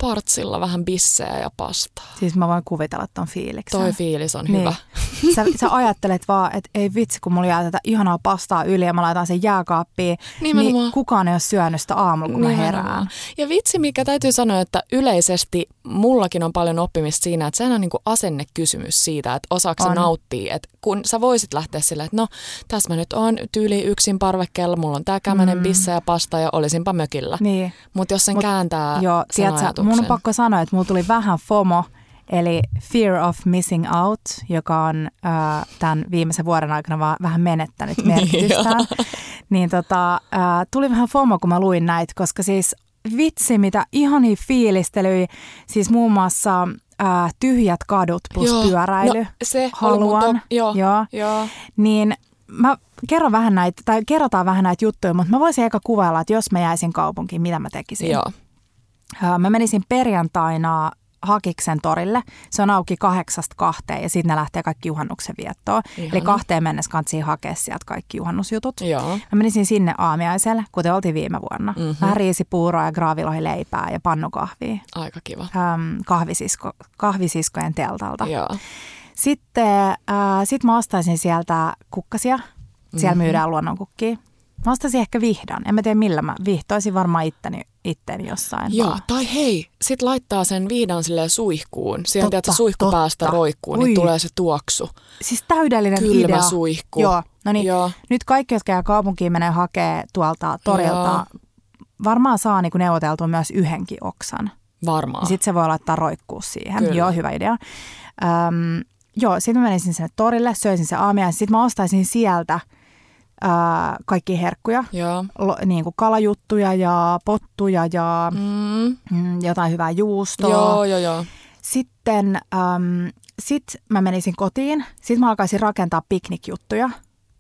partsilla vähän bissejä ja pastaa. Siis mä voin kuvitella ton fiiliksen. Toi fiilis on Niin. hyvä. Sä, sä ajattelet vaan, että ei vitsi, kun mulla jää tätä ihanaa pastaa yli ja mä laitan sen jääkaappiin, Nimenomaan. niin kukaan ei ole syönyt sitä aamulla, kun mä Nimenomaan. herään. Ja vitsi, mikä täytyy sanoa, että yleisesti mullakin on paljon oppimista siinä, että sehän on niin asennekysymys siitä, että osaako se nauttia. Että kun sä voisit lähteä silleen, että no, tässä mä nyt oon tyyli yksin parvekkeella, mulla on tää kämänen Mm. pissa ja pasta ja olisinpa mökillä. Niin. Mutta jos sen Mut kääntää Joo, sen tiedätkö. Mun on pakko sanoa, että mulla tuli vähän FOMO, eli Fear of Missing Out, joka on äh, tämän viimeisen vuoden aikana vaan vähän menettänyt merkitystään. niin tota, äh, tuli vähän FOMO, kun mä luin näitä, koska siis vitsi, mitä ihania fiilistelyjä, siis muun muassa äh, tyhjät kadut plus Joo. pyöräily. No, se oli haluan. top- joo. Joo. Joo. Niin mä kerron vähän näitä, tai kerrotaan vähän näitä juttuja, mutta mä voisin eka kuvailla, että jos mä jäisin kaupunkiin, mitä mä tekisin. Joo. Mä menisin perjantaina Hakiksen torille. Se on auki kahdeksasta kahteen ja sitten ne lähtee kaikki juhannuksen viettoon. Ihana. Eli kahteen mennessä kansi hakea sieltä kaikki juhannusjutut. Joo. Mä menisin sinne aamiaiselle, kuten oltiin viime vuonna. Mhm. Mm-hmm. Vähän riisipuuroa ja graavilohileipää ja pannukahvia. Aika kiva. Ähm, kahvisisko, kahvisiskojen teltalta. Joo. Sitten äh, sit mä ostaisin sieltä kukkasia. Siellä Mhm. mm-hmm. myydään luonnonkukkia. Mä ostaisin ehkä vihdan. En mä tiedä millä mä vihtoisin varmaan itteni, itteni jossain. Joo, vaan. tai hei, sit laittaa sen viidan silleen suihkuun. Totta, tiedät, suihku totta. päästä roikkuu, Ui. niin tulee se tuoksu. Siis täydellinen Kylmä idea. suihku. Joo, no niin. Joo. Nyt kaikki, jotka jää kaupunkiin, menee hakee tuolta torilta. Joo. Varmaan saa niin neuvoteltua myös yhdenkin oksan. Varmaan. Sitten se voi laittaa roikkuu siihen. Kyllä. Joo, hyvä idea. Öm, joo, sitten mä menisin sinne torille, söisin se aamia. Sitten mä ostaisin sieltä ää, kaikki herkkuja. Joo. Lo, niin kuin kalajuttuja ja pottuja ja Mm. mm, jotain hyvää juustoa. Joo, joo, joo. Sitten äm, sit mä menisin kotiin. Sitten mä alkaisin rakentaa piknikjuttuja.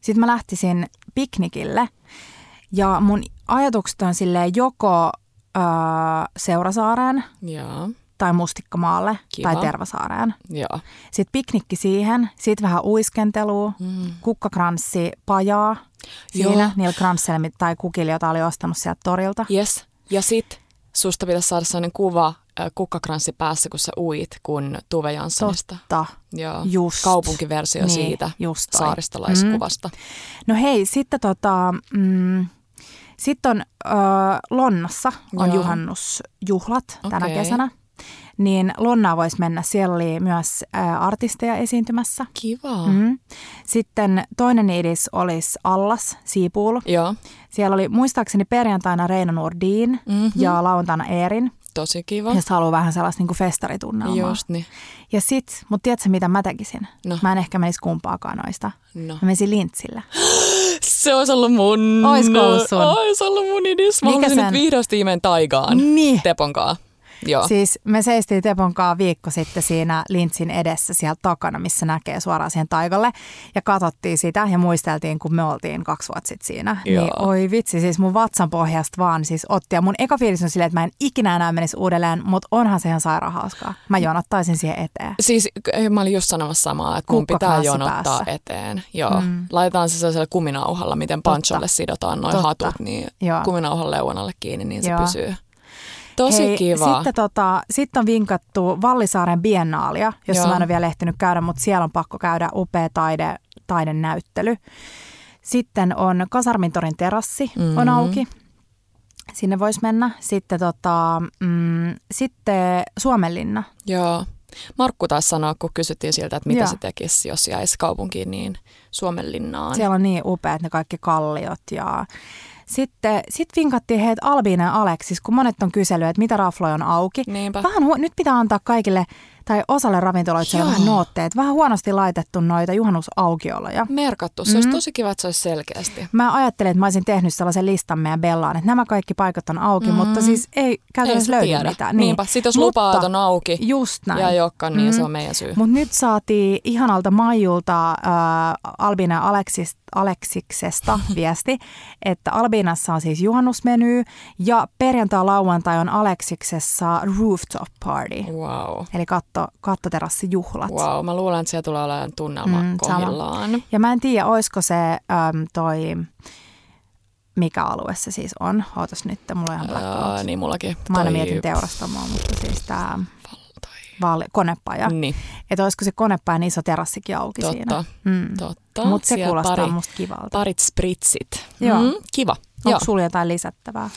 Sitten mä lähtisin piknikille. Ja mun ajatukset on silleen joko äh, Seurasaareen Joo. tai Mustikkamaalle Kiva. tai Tervasaareen. Joo. Sitten piknikki siihen, sitten vähän uiskentelua, Mm. kukkakranssi pajaa Joo. siinä niillä tai kukilla, jota oli ostanut sieltä torilta. Yes. Ja sit susta pitäisi saada sellainen kuva äh, kukkakranssi päässä, kun sä uit, kun Tuve Janssonista. Totta, Joo. just. Kaupunkiversio Niin, siitä just toi. saaristolaiskuvasta. No hei, sitten tota, mm, sitten on ö, Lonnassa on Joo. juhannusjuhlat tänä Okei. kesänä. Niin Lonnaa voisi mennä, siellä oli myös ä, artisteja esiintymässä. Kiva. Mm. Sitten toinen idis olisi Allas, Siipuulu. Joo. Siellä oli muistaakseni perjantaina Reino Nordin Mhm. ja lauantaina Eerin, Tosi kiva. jos haluaa vähän sellaista niin festaritunnelmaa. Just niin. Ja sit, mutta tiedätkö mitä mä tekisin? No. Mä en ehkä menisi kumpaakaan noista. No. Mä menisin Lintsille. Se olisi ollut mun... Oisko ollut sun? Ois ollut mun idis. Mä Mikä sen- nyt vihdosti imeen taigaan. Niin. Teponkaa. Joo. Siis me seistiin Tepon kanssa viikko sitten siinä Lintsin edessä siellä takana, missä näkee suoraan siihen taikalle. Ja katsottiin sitä ja muisteltiin, kun me oltiin kaksi vuotta sitten siinä. Joo. Niin oi vitsi, siis mun vatsan pohjasta vaan siis otti. Ja mun eka fiilis on silleen, että mä en ikinä enää menisi uudelleen, mutta onhan se ihan sairaan hauskaa. Mä jonottaisin siihen eteen. Siis k- mä olin just sanomassa samaa, että mun pitää jonottaa päässä. eteen. Joo. Mm. Laitetaan se sellaisella kuminauhalla, miten pancholle sidotaan noin Totta. hatut, niin Joo. kuminauhan leuanalle kiinni, niin se Joo. pysyy. Tosi Hei, kiva. Sitten, tota, sitten on vinkattu Vallisaaren biennaalia, jossa Joo. mä en ole vielä ehtinyt käydä, mutta siellä on pakko käydä upea taide, taidenäyttely. Sitten on Kasarmintorin terassi mm-hmm. on auki. Sinne voisi mennä. Sitten, tota, mm, sitten Suomenlinna. Joo. Markku taisi sanoa, kun kysyttiin siltä, että mitä Joo. se tekisi, jos jäisi kaupunkiin, niin Suomenlinnaan. Siellä on niin upeat ne kaikki kalliot ja sitten sit vinkattiin heitä Albiina ja Aleksis, kun monet on kysellyt, että mitä rafloja on auki. Niinpä. Vähän hu- nyt pitää antaa kaikille, tai osalle ravintoloita on vähän nootteet, vähän huonosti laitettu noita juhannusaukioloja. Merkattu, se mm. olisi tosi kiva, että se olisi selkeästi. Mä ajattelin, että mä olisin tehnyt sellaisen listan meidän Bellaan, että nämä kaikki paikat on auki, mm. mutta siis ei käytännössä löydy tiedä. mitään. Niin. Niinpä, sit jos mutta, lupaa, että on auki just näin. ja jokka, niin mm. se on meidän syy. Mutta nyt saatiin ihanalta Maijulta äh, Albina Aleksis, Aleksiksesta viesti, että Albinassa on siis juhannusmeny ja perjantai-lauantai on Aleksiksessa rooftop party. Wow. Eli katto, kattoterassijuhlat. Wow, mä luulen, että siellä tulee olemaan tunnelma mm, kohillaan. Sama. Ja mä en tiedä, olisiko se äm, toi mikä alue se siis on. Ootas nyt, mulla on ihan blackout. niin mullakin. Mä aina mietin teurastamoa, mutta siis tää vaali, konepaja. Niin. Että olisiko se konepajan iso terassikin auki totta, siinä. Mm. Totta. Mutta se kuulostaa pari, musta kivalta. Parit spritsit. Joo. Mm, kiva. Onko Joo. sulla jotain lisättävää?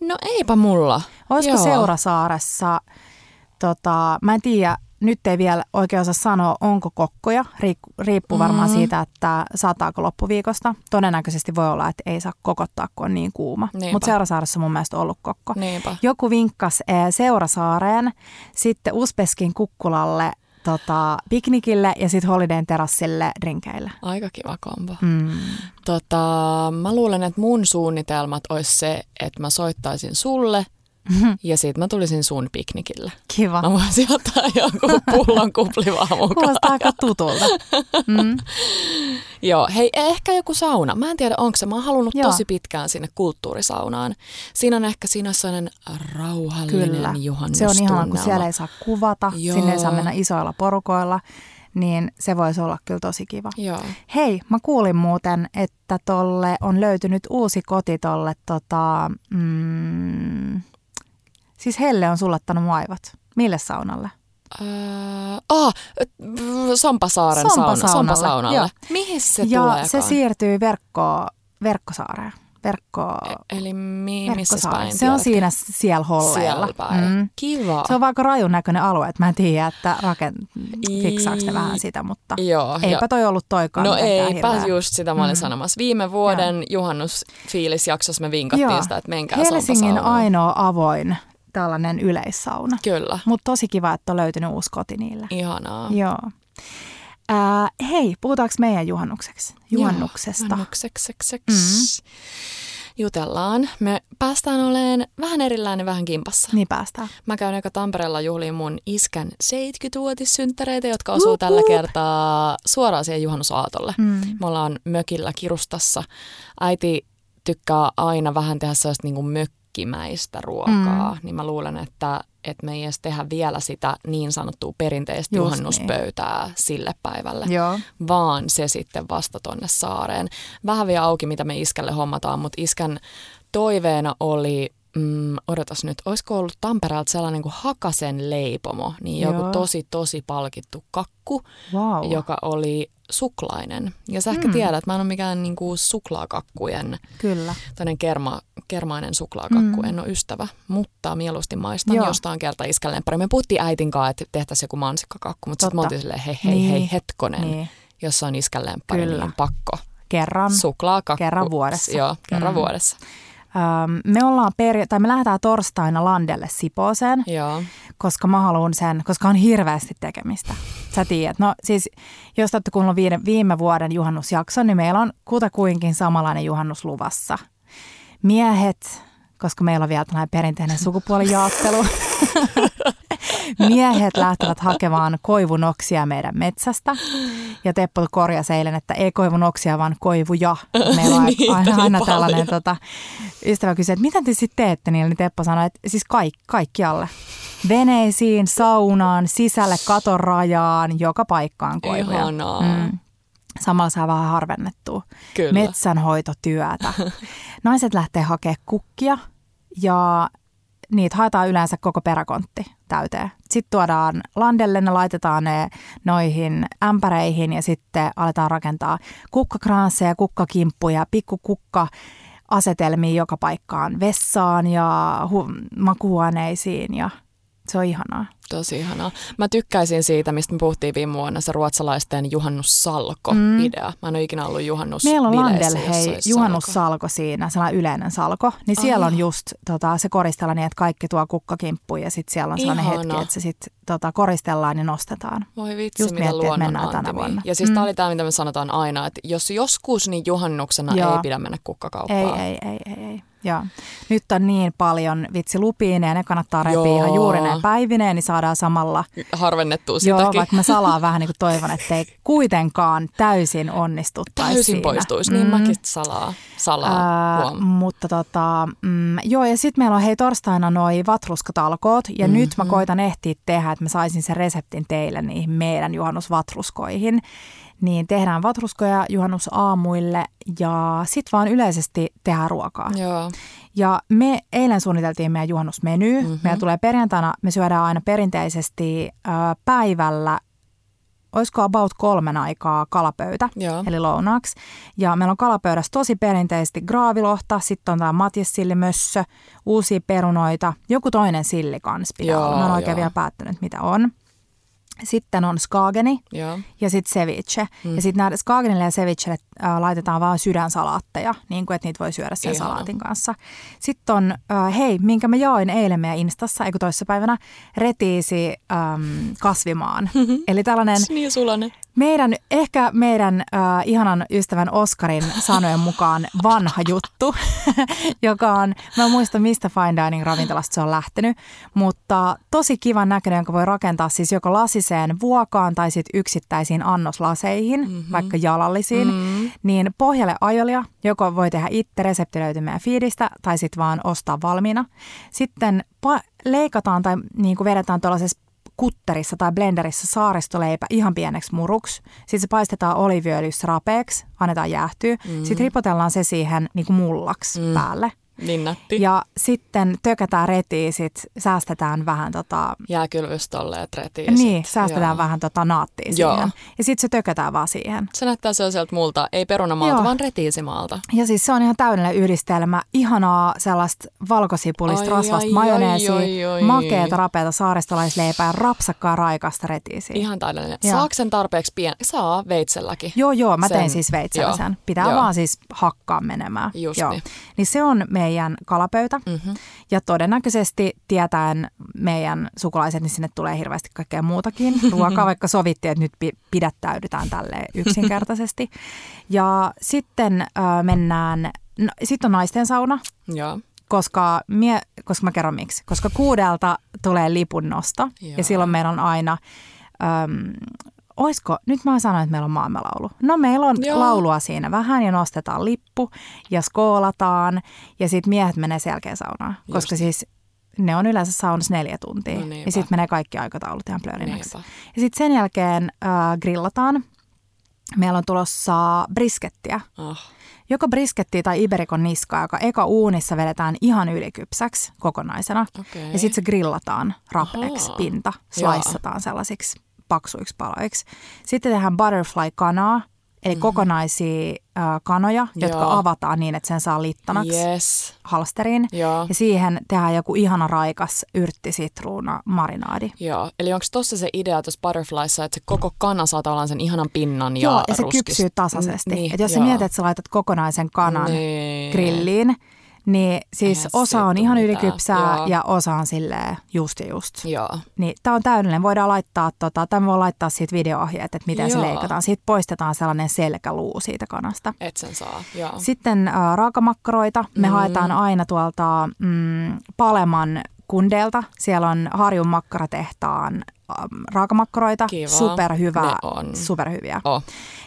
No eipä mulla. Olisiko Joo. Seurasaaressa, tota, mä en tiedä, nyt ei vielä oikein osaa sanoa, onko kokkoja. Riippuu varmaan mm-hmm. siitä, että saataako loppuviikosta. Todennäköisesti voi olla, että ei saa kokottaa, kun on niin kuuma. Mutta Seurasaaressa on mun mielestä ollut kokko. Niinpä. Joku vinkkas Seurasaareen, sitten Uspeskin kukkulalle tota, piknikille ja sitten Holidayn terassille drinkeille. Aika kiva kombo. Mm. Tota, mä luulen, että mun suunnitelmat olisi se, että mä soittaisin sulle – Mm-hmm. Ja sitten mä tulisin sun piknikille. Kiva. Mä voisin ottaa joku pullon kuplivaa mukaan. Kuulostaa aika tutulta. Mm. Joo, hei ehkä joku sauna. Mä en tiedä onko se. Mä oon halunnut Joo. tosi pitkään sinne kulttuurisaunaan. Siinä on ehkä siinä sellainen rauhallinen Kyllä. Se on ihan kun siellä ei saa kuvata, Joo. sinne ei saa mennä isoilla porukoilla niin se voisi olla kyllä tosi kiva. Joo. Hei, mä kuulin muuten, että tolle on löytynyt uusi koti tolle tota, mm, Siis Helle on sullattanut vaivat. Mille saunalle? Äh, ah, Sompasaaren Sompasaunalle. sauna, Sompasaunalle. Mihin se Ja se siirtyy verkko, verkkosaareen. Verkko, e- Eli mi, missä päin? Se on siinä siellä holleilla. Siellä Mm. Kiva. Se on vaikka rajun näköinen alue, että mä en tiedä, että raken, fiksaako ne vähän sitä, mutta Joo, eipä jo. toi ollut toikaan. No eipä hirveä. just sitä mä olin mm. sanomassa. Viime vuoden Joo. juhannusfiilisjaksossa me vinkattiin Joo. sitä, että menkää Helsingin ainoa avoin tällainen yleissauna. Kyllä. Mutta tosi kiva, että on löytynyt uusi koti niille. Ihanaa. Joo. Ää, hei, puhutaanko meidän juhannukseksi? juhannuksesta? Joo, juhannukseksi. Mm. Jutellaan. Me päästään olemaan vähän erilainen, vähän kimpassa. Niin päästään. Mä käyn aika Tampereella juhliin mun iskän 70-vuotissynttäreitä, jotka osuu Uhuh. tällä kertaa suoraan siihen juhannusaatolle. Mm. Me ollaan mökillä Kirustassa. Äiti tykkää aina vähän tehdä sellaista niin kuin mök mökkimäistä ruokaa, mm. niin mä luulen, että, että me ei edes tehdä vielä sitä niin sanottua perinteistä Just juhannuspöytää niin. sille päivälle, Joo. vaan se sitten vasta tonne saareen. Vähän vielä auki, mitä me iskälle hommataan, mutta iskän toiveena oli mm, odotas nyt, olisiko ollut Tampereelta sellainen kuin Hakasen leipomo, niin joku Joo. tosi tosi palkittu kakku, wow. joka oli suklainen. Ja sä ehkä mm. tiedät, mä en ole mikään niin kuin suklaakakkujen, Kyllä. kerma, kermainen suklaakakku, mm. en ole ystävä, mutta mieluusti maistan Joo. jostain kerta iskälleen pari. Me puhuttiin äitin kanssa, että tehtäisiin joku mansikkakakku, mutta sitten me oltiin silleen, hei hei niin. hei hetkonen, niin. jos on iskälleen pari, niin pakko. Kerran. Suklaakakku. Kerran vuodessa. Joo, kerran mm. vuodessa. Me ollaan peri- tai me lähdetään torstaina Landelle Sipooseen, Joo. koska mä haluan sen, koska on hirveästi tekemistä. Sä tiedät. No siis, jos olette kuunnellut viime, viime vuoden juhannusjakson, niin meillä on kutakuinkin samanlainen juhannus luvassa. Miehet, koska meillä on vielä tällainen perinteinen sukupuolijaattelu. Miehet lähtevät hakemaan koivunoksia meidän metsästä. Ja Teppo korjasi eilen, että ei koivunoksia, vaan koivuja. Meillä on niin, aina, aina tällainen tota, ystävä kysyi, että mitä te sitten teette niillä? Niin Teppo sanoi, että siis kaikki, kaikkialle. Veneisiin, saunaan, sisälle, katon rajaan, joka paikkaan koivuja. Ihanaa. Mm. Samalla saa vähän harvennettua Kyllä. metsänhoitotyötä. Naiset lähtee hakemaan kukkia ja niitä haetaan yleensä koko peräkontti täyteen. Sitten tuodaan landelle, ne laitetaan ne noihin ämpäreihin ja sitten aletaan rakentaa kukkakransseja, kukkakimppuja, pikkukukka asetelmia joka paikkaan, vessaan ja hu- makuhuoneisiin ja Se on ihanaa. Tosi ihanaa. Mä tykkäisin siitä, mistä me puhuttiin viime vuonna, se ruotsalaisten juhannussalko-idea. Mä en ole ikinä ollut juhannus Meillä on Landel, hei, juhannussalko siinä, sellainen yleinen salko. Niin siellä on just tota, se koristella niin, että kaikki tuo kukkakimppuun ja sitten siellä on sellainen Ihana. hetki, että se sitten tota, koristellaan ja nostetaan. Voi vitsi, just mitä miettii, että mennään antimi. tänä vuonna. Ja siis mm. tämä oli tämä, mitä me sanotaan aina, että jos joskus, niin juhannuksena Joo. ei pidä mennä kukkakauppaan. Ei, ei, ei, ei. ei. Joo. Nyt on niin paljon vitsi lupiineja, ne kannattaa repiä ihan juuri ne päivineen, niin saadaan samalla... Harvennettua sitäkin. Joo, vaikka mä salaa vähän niin kuin toivon, että ei kuitenkaan täysin onnistuttaisi Täysin siinä. poistuisi, niin mm. mäkin salaa, salaa äh, Mutta tota, mm, joo, ja sitten meillä on hei torstaina noi vatruskatalkoot, ja mm-hmm. nyt mä koitan ehtiä tehdä, että mä saisin sen reseptin teille niihin meidän juhannusvatruskoihin niin tehdään vatruskoja juhannusaamuille ja sitten vaan yleisesti tehdään ruokaa. Joo. Ja me eilen suunniteltiin meidän juhannusmeny. Mm-hmm. Meillä tulee perjantaina, me syödään aina perinteisesti äh, päivällä olisiko about kolmen aikaa kalapöytä, Joo. eli lounaaksi. Ja meillä on kalapöydässä tosi perinteisesti graavilohta, sitten on tämä matjessillimössö, uusia perunoita, joku toinen silli kanssa pitää Joo, olla. Mä en oikein joo. vielä päättänyt, mitä on. Sitten on skageni Joo. ja sitten ceviche. Mm. Ja sitten skagenille ja cevichelle äh, laitetaan vaan sydänsalaatteja, niin kuin, että niitä voi syödä sen Ihana. salaatin kanssa. Sitten on, äh, hei, minkä mä jaoin eilen meidän Instassa, eikö toissapäivänä, retiisi ähm, kasvimaan. Eli tällainen Niin sulanen. Meidän, ehkä meidän äh, ihanan ystävän Oskarin sanojen mukaan vanha juttu, joka on, mä en muista mistä fine dining ravintolasta se on lähtenyt, mutta tosi kivan näköinen, jonka voi rakentaa siis joko lasiseen vuokaan tai sitten yksittäisiin annoslaseihin, mm-hmm. vaikka jalallisiin, mm-hmm. niin pohjalle ajolia, joko voi tehdä itse, resepti löytyy meidän feedistä tai sitten vaan ostaa valmiina. Sitten pa- leikataan tai niin kuin vedetään tuollaisessa kutterissa tai blenderissa saaristoleipä ihan pieneksi muruksi. Sitten se paistetaan oliviöljyssä rapeeksi, annetaan jäähtyä. Mm. Sitten ripotellaan se siihen niin kuin mullaksi mm. päälle. Niin nätti. Ja sitten tökätään retiin, sit säästetään vähän tota... Jääkylvystolleet retiin. Niin, sit. säästetään Joo. vähän tota naattia Joo. siihen. Ja sitten se tökätään vaan siihen. Se näyttää sellaiselta multa, ei perunamaalta, Joo. vaan retiisimaalta. Ja siis se on ihan täydellinen yhdistelmä. Ihanaa sellaista valkosipulista, Ai, rasvasta ai, majoneesia, ai, ai, ai. makeata, rapeata saaristolaisleipää ja rapsakkaa raikasta retiisiä. Ihan täydellinen. Joo. Saako sen tarpeeksi pien? Saa veitselläkin. Joo, joo, mä Sen- tein siis veitsellä sen. Pitää joo. vaan siis hakkaa menemään. Just joo. niin. niin se on meidän kalapöytä. Mm-hmm. Ja todennäköisesti tietäen meidän sukulaiset, niin sinne tulee hirveästi kaikkea muutakin ruokaa, vaikka sovittiin, että nyt pi- pidättäydytään tälle yksinkertaisesti. Ja sitten äh, mennään, no, sitten on naisten sauna, Joo. koska, mie, koska mä kerron miksi. Koska kuudelta tulee lipunnosto Joo. ja silloin meillä on aina, äm, oisko, nyt mä sanoin, että meillä on maamelaulu. No meillä on Joo. laulua siinä vähän ja nostetaan lippu ja skoolataan ja sitten miehet menee sen jälkeen saunaan. Just. Koska siis ne on yleensä saunassa neljä tuntia No ja sitten menee kaikki aikataulut ihan plöörinäksi. Niinpä. Ja sitten sen jälkeen äh, grillataan. Meillä on tulossa briskettiä Oh. joko briskettiä tai iberikon niskaa, joka eka uunissa vedetään ihan ylikypsäksi kokonaisena. Okei. Ja sitten se grillataan rapeeksi, pinta, Joo. sliceataan sellaisiksi paksuiksi paloiksi. Sitten tehdään butterfly-kanaa, eli mm-hmm. kokonaisia äh, kanoja, jotka Joo. avataan niin, että sen saa littanaksi Yes. halsteriin. Joo. Ja siihen tehdään joku ihana raikas yrttisitruuna marinaadi. Joo, eli onko tuossa se idea tuossa Butterflyssa, että se koko kana saa tavallaan sen ihanan pinnan ja Joo, ja se ruskis- kypsyy tasaisesti. Niin, Et jos sä joo. mietit, että sä laitat kokonaisen kanan Niin. grilliin, niin siis Eihän osa on ihan mitään. ylikypsää Joo. ja osa on silleen just ja just. Joo. Niin tää on täydellinen. Voidaan laittaa, tota, tämän voi laittaa siitä videoohjeet, että miten se Joo. leikataan. Siitä poistetaan sellainen selkäluu siitä kanasta. Et sen saa. Joo. Sitten äh, raakamakkaroita. Me Mm. haetaan aina tuolta mm, Paleman kundeelta. Siellä on Harjun makkaratehtaan ähm, raakamakkaroita. Kiva. Superhyvä, superhyviä. Oh.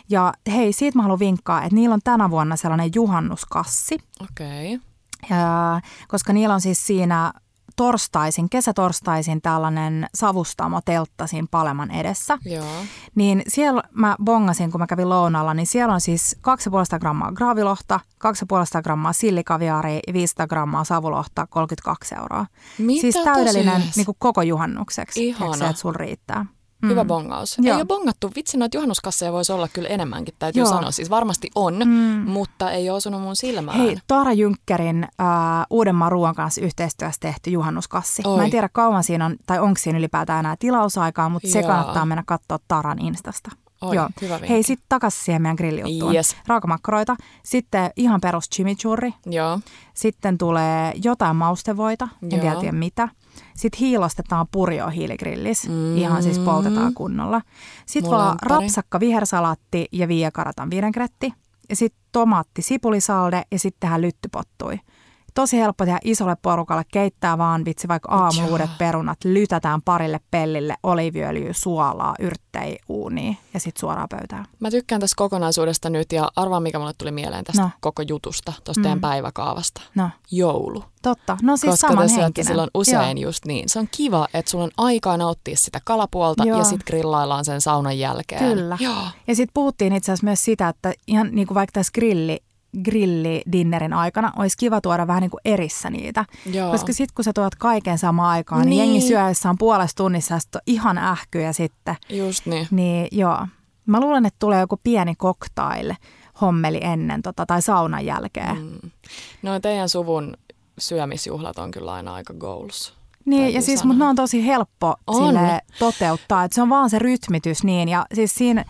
Ja hei, siitä mä haluan vinkkaa, että niillä on tänä vuonna sellainen juhannuskassi. Okei. Okay. Ja, koska niillä on siis siinä torstaisin, kesätorstaisin tällainen savustamo teltta siinä Paleman edessä. Joo. Niin siellä mä bongasin, kun mä kävin lounalla, niin siellä on siis 2,5 grammaa graavilohta, 2,5 grammaa sillikaviaaria ja 500 grammaa savulohta, 32 euroa. Mitä siis täydellinen niin kuin koko juhannukseksi. Ihana. Tiedätkö sä, että sulla riittää. Mm. Hyvä bongaus. Joo. Ei ole bongattu. Vitsi, noita juhannuskasseja voisi olla kyllä enemmänkin, täytyy Joo. sanoa. Siis varmasti on, mm. mutta ei ole osunut mun silmään. Hei, Taara Junkkerin äh, Uudenmaan ruoan kanssa yhteistyössä tehty juhannuskassi. Oi. Mä en tiedä kauan siinä on, tai onko siinä ylipäätään enää tilausaikaa, mutta Joo. se kannattaa mennä katsoa Taran Instasta. Oi, Joo. Hyvä Hei, sitten takaisin siihen meidän grillijuttuun. Yes. Raakamakkaroita. Sitten ihan perus chimichurri. Joo. Sitten tulee jotain maustevoita, en Joo. tiedä mitä. Sitten hiilostetaan purjo hiiligrillis. Mm. Ihan siis poltetaan kunnolla. Sitten vaan rapsakka vihersalaatti ja viiakaratan vinegretti. Ja sitten tomaatti sipulisalde ja sitten tähän lyttypottui tosi helppo tehdä isolle porukalle, keittää vaan vitsi vaikka aamuudet perunat, lytätään parille pellille oliiviöljyä, suolaa, yrttei uuniin ja sitten suoraan pöytään. Mä tykkään tästä kokonaisuudesta nyt ja arvaa mikä mulle tuli mieleen tästä no. koko jutusta, tuosta mm. teidän päiväkaavasta. No. Joulu. Totta, no siis Koska saman te silloin usein Joo. just niin. Se on kiva, että sulla on aikaa nauttia sitä kalapuolta Joo. ja sitten grillaillaan sen saunan jälkeen. Kyllä. Joo. Ja sitten puhuttiin itse asiassa myös sitä, että ihan niin kuin vaikka tässä grilli grillidinnerin aikana olisi kiva tuoda vähän niin kuin erissä niitä. Joo. Koska sitten kun sä tuot kaiken samaan aikaan, niin, niin jengi syöessään puolesta tunnissa ja ihan ähkyjä sitten. Just niin. Niin joo. Mä luulen, että tulee joku pieni koktail hommeli ennen tota, tai saunan jälkeen. Mm. No teidän suvun syömisjuhlat on kyllä aina aika goals. Niin, ja siis, mutta ne on tosi helppo on. toteuttaa. Että se on vaan se rytmitys niin. Ja siis siinä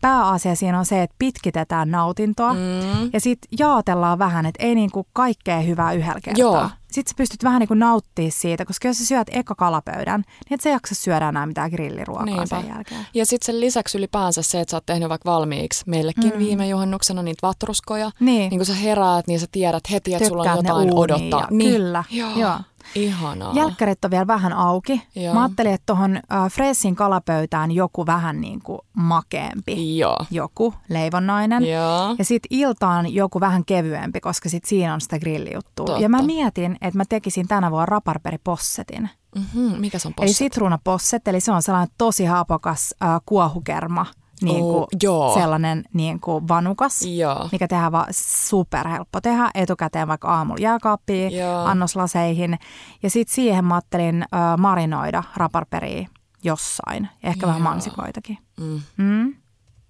pääasia siinä on se, että pitkitetään nautintoa mm. ja sitten jaotellaan vähän, että ei niinku kaikkea hyvää yhdellä kertaa. Joo. Sitten sä pystyt vähän niinku nauttimaan siitä, koska jos sä syöt eka kalapöydän, niin et sä jaksa syödä enää mitään grilliruokaa Niinpä. sen jälkeen. Ja sitten sen lisäksi ylipäänsä se, että sä oot tehnyt vaikka valmiiksi meillekin mm. viime juhannuksena niitä vatruskoja. Niin. niin kun sä heräät, niin sä tiedät heti, että sulla on jotain odottaa. Ja, niin. Kyllä, joo. joo. Ihanaa. Jälkkärit on vielä vähän auki. Joo. Mä ajattelin, että tuohon äh, kalapöytään joku vähän niin kuin makeempi. Joo. Joku leivonnainen. Joo. Ja sitten iltaan joku vähän kevyempi, koska sitten siinä on sitä grillijuttua. Totta. Ja mä mietin, että mä tekisin tänä vuonna raparperipossetin. Mm-hmm. Mikä se on posset? Eli sitruunaposset, eli se on sellainen tosi hapokas äh, kuohukerma niin kuin oh, joo. sellainen niin kuin vanukas, joo. mikä tehdään vaan superhelppo tehdä etukäteen vaikka aamulla jääkaappiin, annoslaseihin. Ja sitten siihen mä ajattelin äh, marinoida raparperia jossain, ehkä joo. vähän mansikoitakin. Mm. Mm.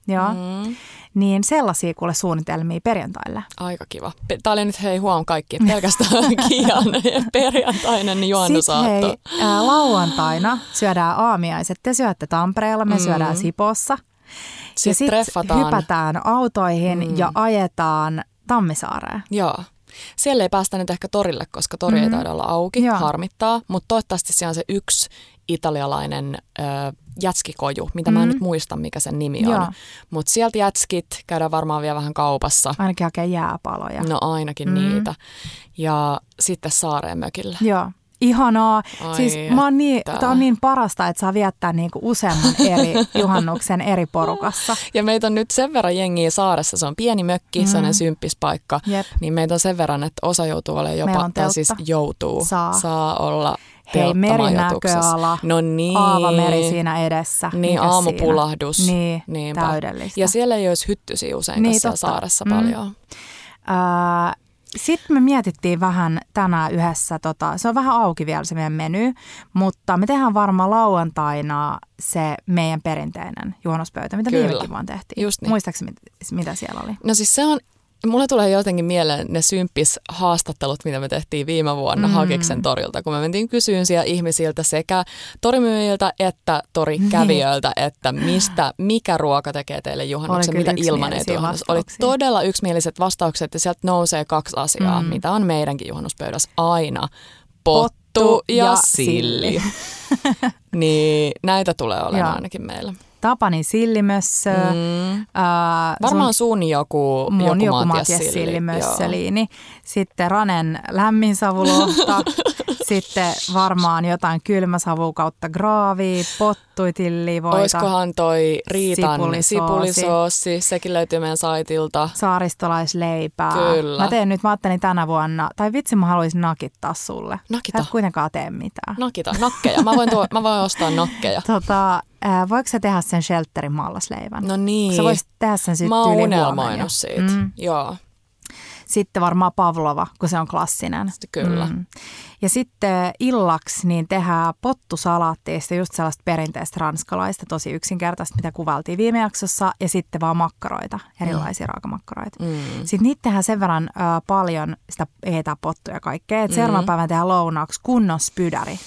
Joo. Mm. Niin sellaisia kuule suunnitelmia perjantaille. Aika kiva. Tämä oli nyt hei huom kaikki, pelkästään kian perjantainen juhannusaatto. Sitten hei, ää, lauantaina syödään aamiaiset. Te syötte Tampereella, me mm. syödään Sipossa. Sitten ja sitten hypätään autoihin mm. ja ajetaan Tammisaareen. Joo. Siellä ei päästä nyt ehkä torille, koska tori mm-hmm. ei taida olla auki, Joo. harmittaa. Mutta toivottavasti siellä on se yksi italialainen ö, jätskikoju, mitä mm-hmm. mä en mm-hmm. nyt muista, mikä sen nimi on. Mutta sieltä jätskit käydään varmaan vielä vähän kaupassa. Ainakin hakee jääpaloja. No ainakin mm-hmm. niitä. Ja sitten saareen mökille. Joo. Ihanaa. Ai siis mä oon niin, tää on niin parasta, että saa viettää niinku useamman eri juhannuksen eri porukassa. Ja meitä on nyt sen verran jengiä saaressa. Se on pieni mökki, mm. sellainen symppispaikka. Jep. Niin meitä on sen verran, että osa joutuu olemaan jopa, tai siis joutuu, saa, saa olla Hei, merinäköala, no niin. aavameri siinä edessä. Niin, aamupulahdus. Siinä? Niin, Niinpä. täydellistä. Ja siellä ei olisi hyttysiä usein niin, siellä saaressa mm. paljon. Äh, sitten me mietittiin vähän tänään yhdessä, tota, se on vähän auki vielä se meidän meny, mutta me tehdään varmaan lauantaina se meidän perinteinen juhannuspöytä, mitä viimekin vaan tehtiin. Just niin. Muistaakseni, mitä siellä oli? No siis se on Mulle tulee jotenkin mieleen ne symppis haastattelut, mitä me tehtiin viime vuonna mm. Hakiksen torilta, kun me mentiin kysyyn siellä ihmisiltä sekä torimyyjiltä että torikävijöiltä, että mistä, mikä ruoka tekee teille juhannuksen, mitä ilman juhannus. Oli todella yksimieliset vastaukset ja sieltä nousee kaksi asiaa, mm. mitä on meidänkin juhannuspöydässä aina. Pottu, Pottu ja, ja silli. niin näitä tulee olemaan ainakin meillä. Tapani sillimössö. Mm. Äh, Varmaan sun, sun joku, mun joku, joku Matias sillimössöliini. Sitten Ranen lämminsavulohta. Sitten varmaan jotain kylmäsavua kautta graavia, pottuitillivoita. Oiskohan toi Riitan sipulisoosi. sipulisoosi, sekin löytyy meidän saitilta. Saaristolaisleipää. Kyllä. Mä teen nyt, mä ajattelin tänä vuonna, tai vitsi mä haluaisin nakittaa sulle. Nakita. Sä et kuitenkaan tee mitään. Nakita, nakkeja. Mä voin, tuo, mä voin ostaa nakkeja. Tota, Äh, voiko sä tehdä sen shelterin mallasleivän? No niin. Sä voisit tehdä sen sitten Mä oon unelmoinut siitä, mm. joo. Sitten varmaan pavlova, kun se on klassinen. Kyllä. Mm. Ja sitten illaksi niin tehdään pottusalaatteista just sellaista perinteistä ranskalaista, tosi yksinkertaista, mitä kuvailtiin viime jaksossa, ja sitten vaan makkaroita, erilaisia mm. raakamakkaroita. Mm. Sitten niitä tehdään sen verran ö, paljon sitä eetäpottuja ja kaikkea, että mm. seuraavan päivän tehdään lounaaksi kunnon spydäri.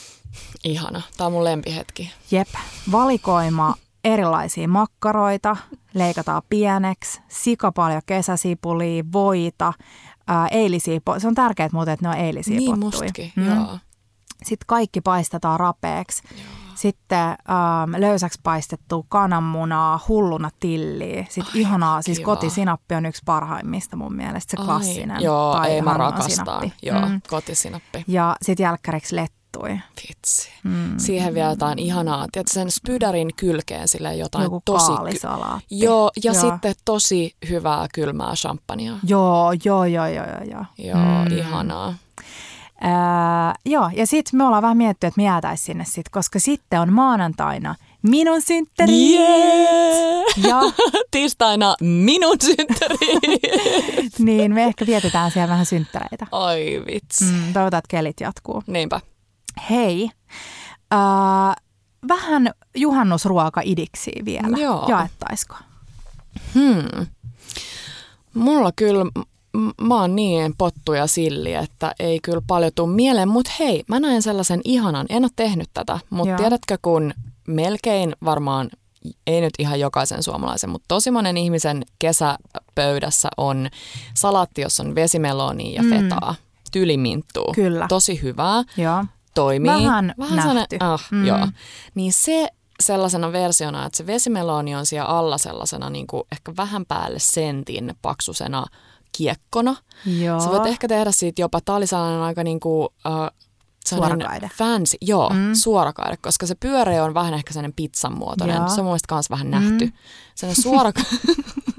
Ihana. Tämä on mun lempihetki. Jep. Valikoima erilaisia makkaroita, leikataan pieneksi, sika paljon kesäsipulia, voita, ää, eilisiä, se on tärkeää muuten, että ne on eilisiä niin pottuja. Mustakin, mm. joo. Sitten kaikki paistetaan rapeeksi. Joo. Sitten ähm, löysäksi paistettu kananmunaa, hulluna tilliä. Sitten Ai, ihanaa, siis kiva. kotisinappi on yksi parhaimmista mun mielestä, se klassinen. Ai, joo, tai ei mä rakastan. Sinappi. Joo, mm. kotisinappi. Ja sitten jälkkäriksi lettui. Vitsi. Mm. Siihen vielä jotain ihanaa. Tiedätkö, sen spydärin kylkeen sille jotain Joku tosi... Kaalisalaatti. Joo, ja joo. sitten tosi hyvää kylmää champagnea. Joo, joo, joo, joo, joo. Joo, mm. ihanaa. Öö, joo, ja sitten me ollaan vähän miettinyt, että me jäätäisiin sinne sitten, koska sitten on maanantaina minun synttäri. Yeah! Ja tiistaina minun synttäri. niin, me ehkä vietetään siellä vähän synttäreitä. Oi vitsi. Mm, toivotaan, että kelit jatkuu. Niinpä. Hei, öö, vähän juhannusruoka idiksi vielä. Joo. Jaettaisiko? Hmm. Mulla kyllä mä oon niin pottu ja silli, että ei kyllä paljon tule mieleen. Mutta hei, mä näen sellaisen ihanan, en ole tehnyt tätä, mutta tiedätkö kun melkein varmaan, ei nyt ihan jokaisen suomalaisen, mutta tosi monen ihmisen kesäpöydässä on salaatti, jossa on vesimeloni ja mm. fetaa, tyliminttuu. Kyllä. Tosi hyvää. Joo. Toimii. Vähän, Vähän nähty. Ah, mm. joo. Niin se sellaisena versiona, että se vesimeloni on siellä alla sellaisena niin kuin ehkä vähän päälle sentin paksusena kiekkona. Joo. Sä voit ehkä tehdä siitä jopa, tää oli sellainen aika niin kuin, uh, suorakaide. Fancy, joo, mm. suorakaide, koska se pyöreä on vähän ehkä sellainen pizzan muotoinen. Joo. Se on mun myös vähän nähty. Mm. Sellainen suoraka-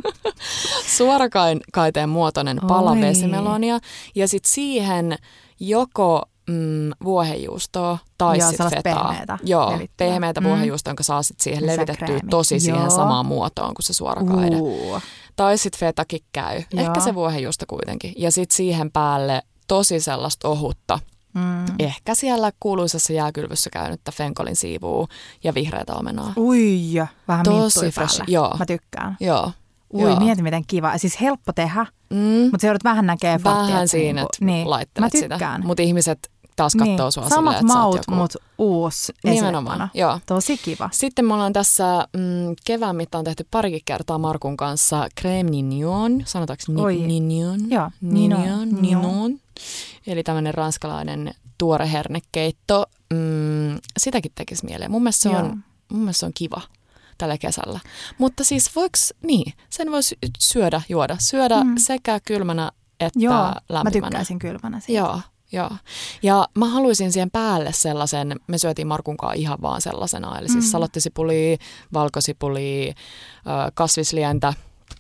suorakaiteen muotoinen pala Oi. vesimelonia. Ja sitten siihen joko mm, vuohenjuustoa tai sitten fetaa. Pehmeätä, Joo, pehmeätä mm. vuohenjuustoa, jonka saa sitten siihen levitettyä tosi Joo. siihen samaan muotoon kuin se suorakaide. Uh. Tai sitten fetakin käy. Joo. Ehkä se vuohenjuusto kuitenkin. Ja sitten siihen päälle tosi sellaista ohutta. Mm. Ehkä siellä kuuluisessa jääkylvyssä käynyttä fenkolin siivuu ja vihreätä omenaa. Ui, vähän Tosi fresh. Joo. Mä tykkään. Joo. Ui, Joo. mieti miten kiva. Siis helppo tehdä, mm. mutta se joudut vähän näkee Vähän siinä, että niin. laittelet Mä tykkään. sitä. Mutta ihmiset taas katsoo niin. sua Samat silleen, maut, joku... mutta uusi Nimenomaan, joo. Tosi kiva. Sitten me ollaan tässä mm, kevään mittaan tehty parikin kertaa Markun kanssa crème nignon, sanotaanko ni- nignon? Joo, nignon, nignon. Eli tämmöinen ranskalainen tuore hernekeitto. Mm, sitäkin tekisi mieleen. Mun mielestä se on, mun mielestä se on kiva tällä kesällä. Mutta siis voiko, niin, sen voisi syödä, juoda. Syödä mm. sekä kylmänä että Joo, lämpimänä. mä tykkäisin kylmänä siitä. Joo, Joo. Ja mä haluaisin siihen päälle sellaisen, me syötiin Markunkaan ihan vaan sellaisena, eli siis mm. salattisipuli, valkosipuli, kasvislientä,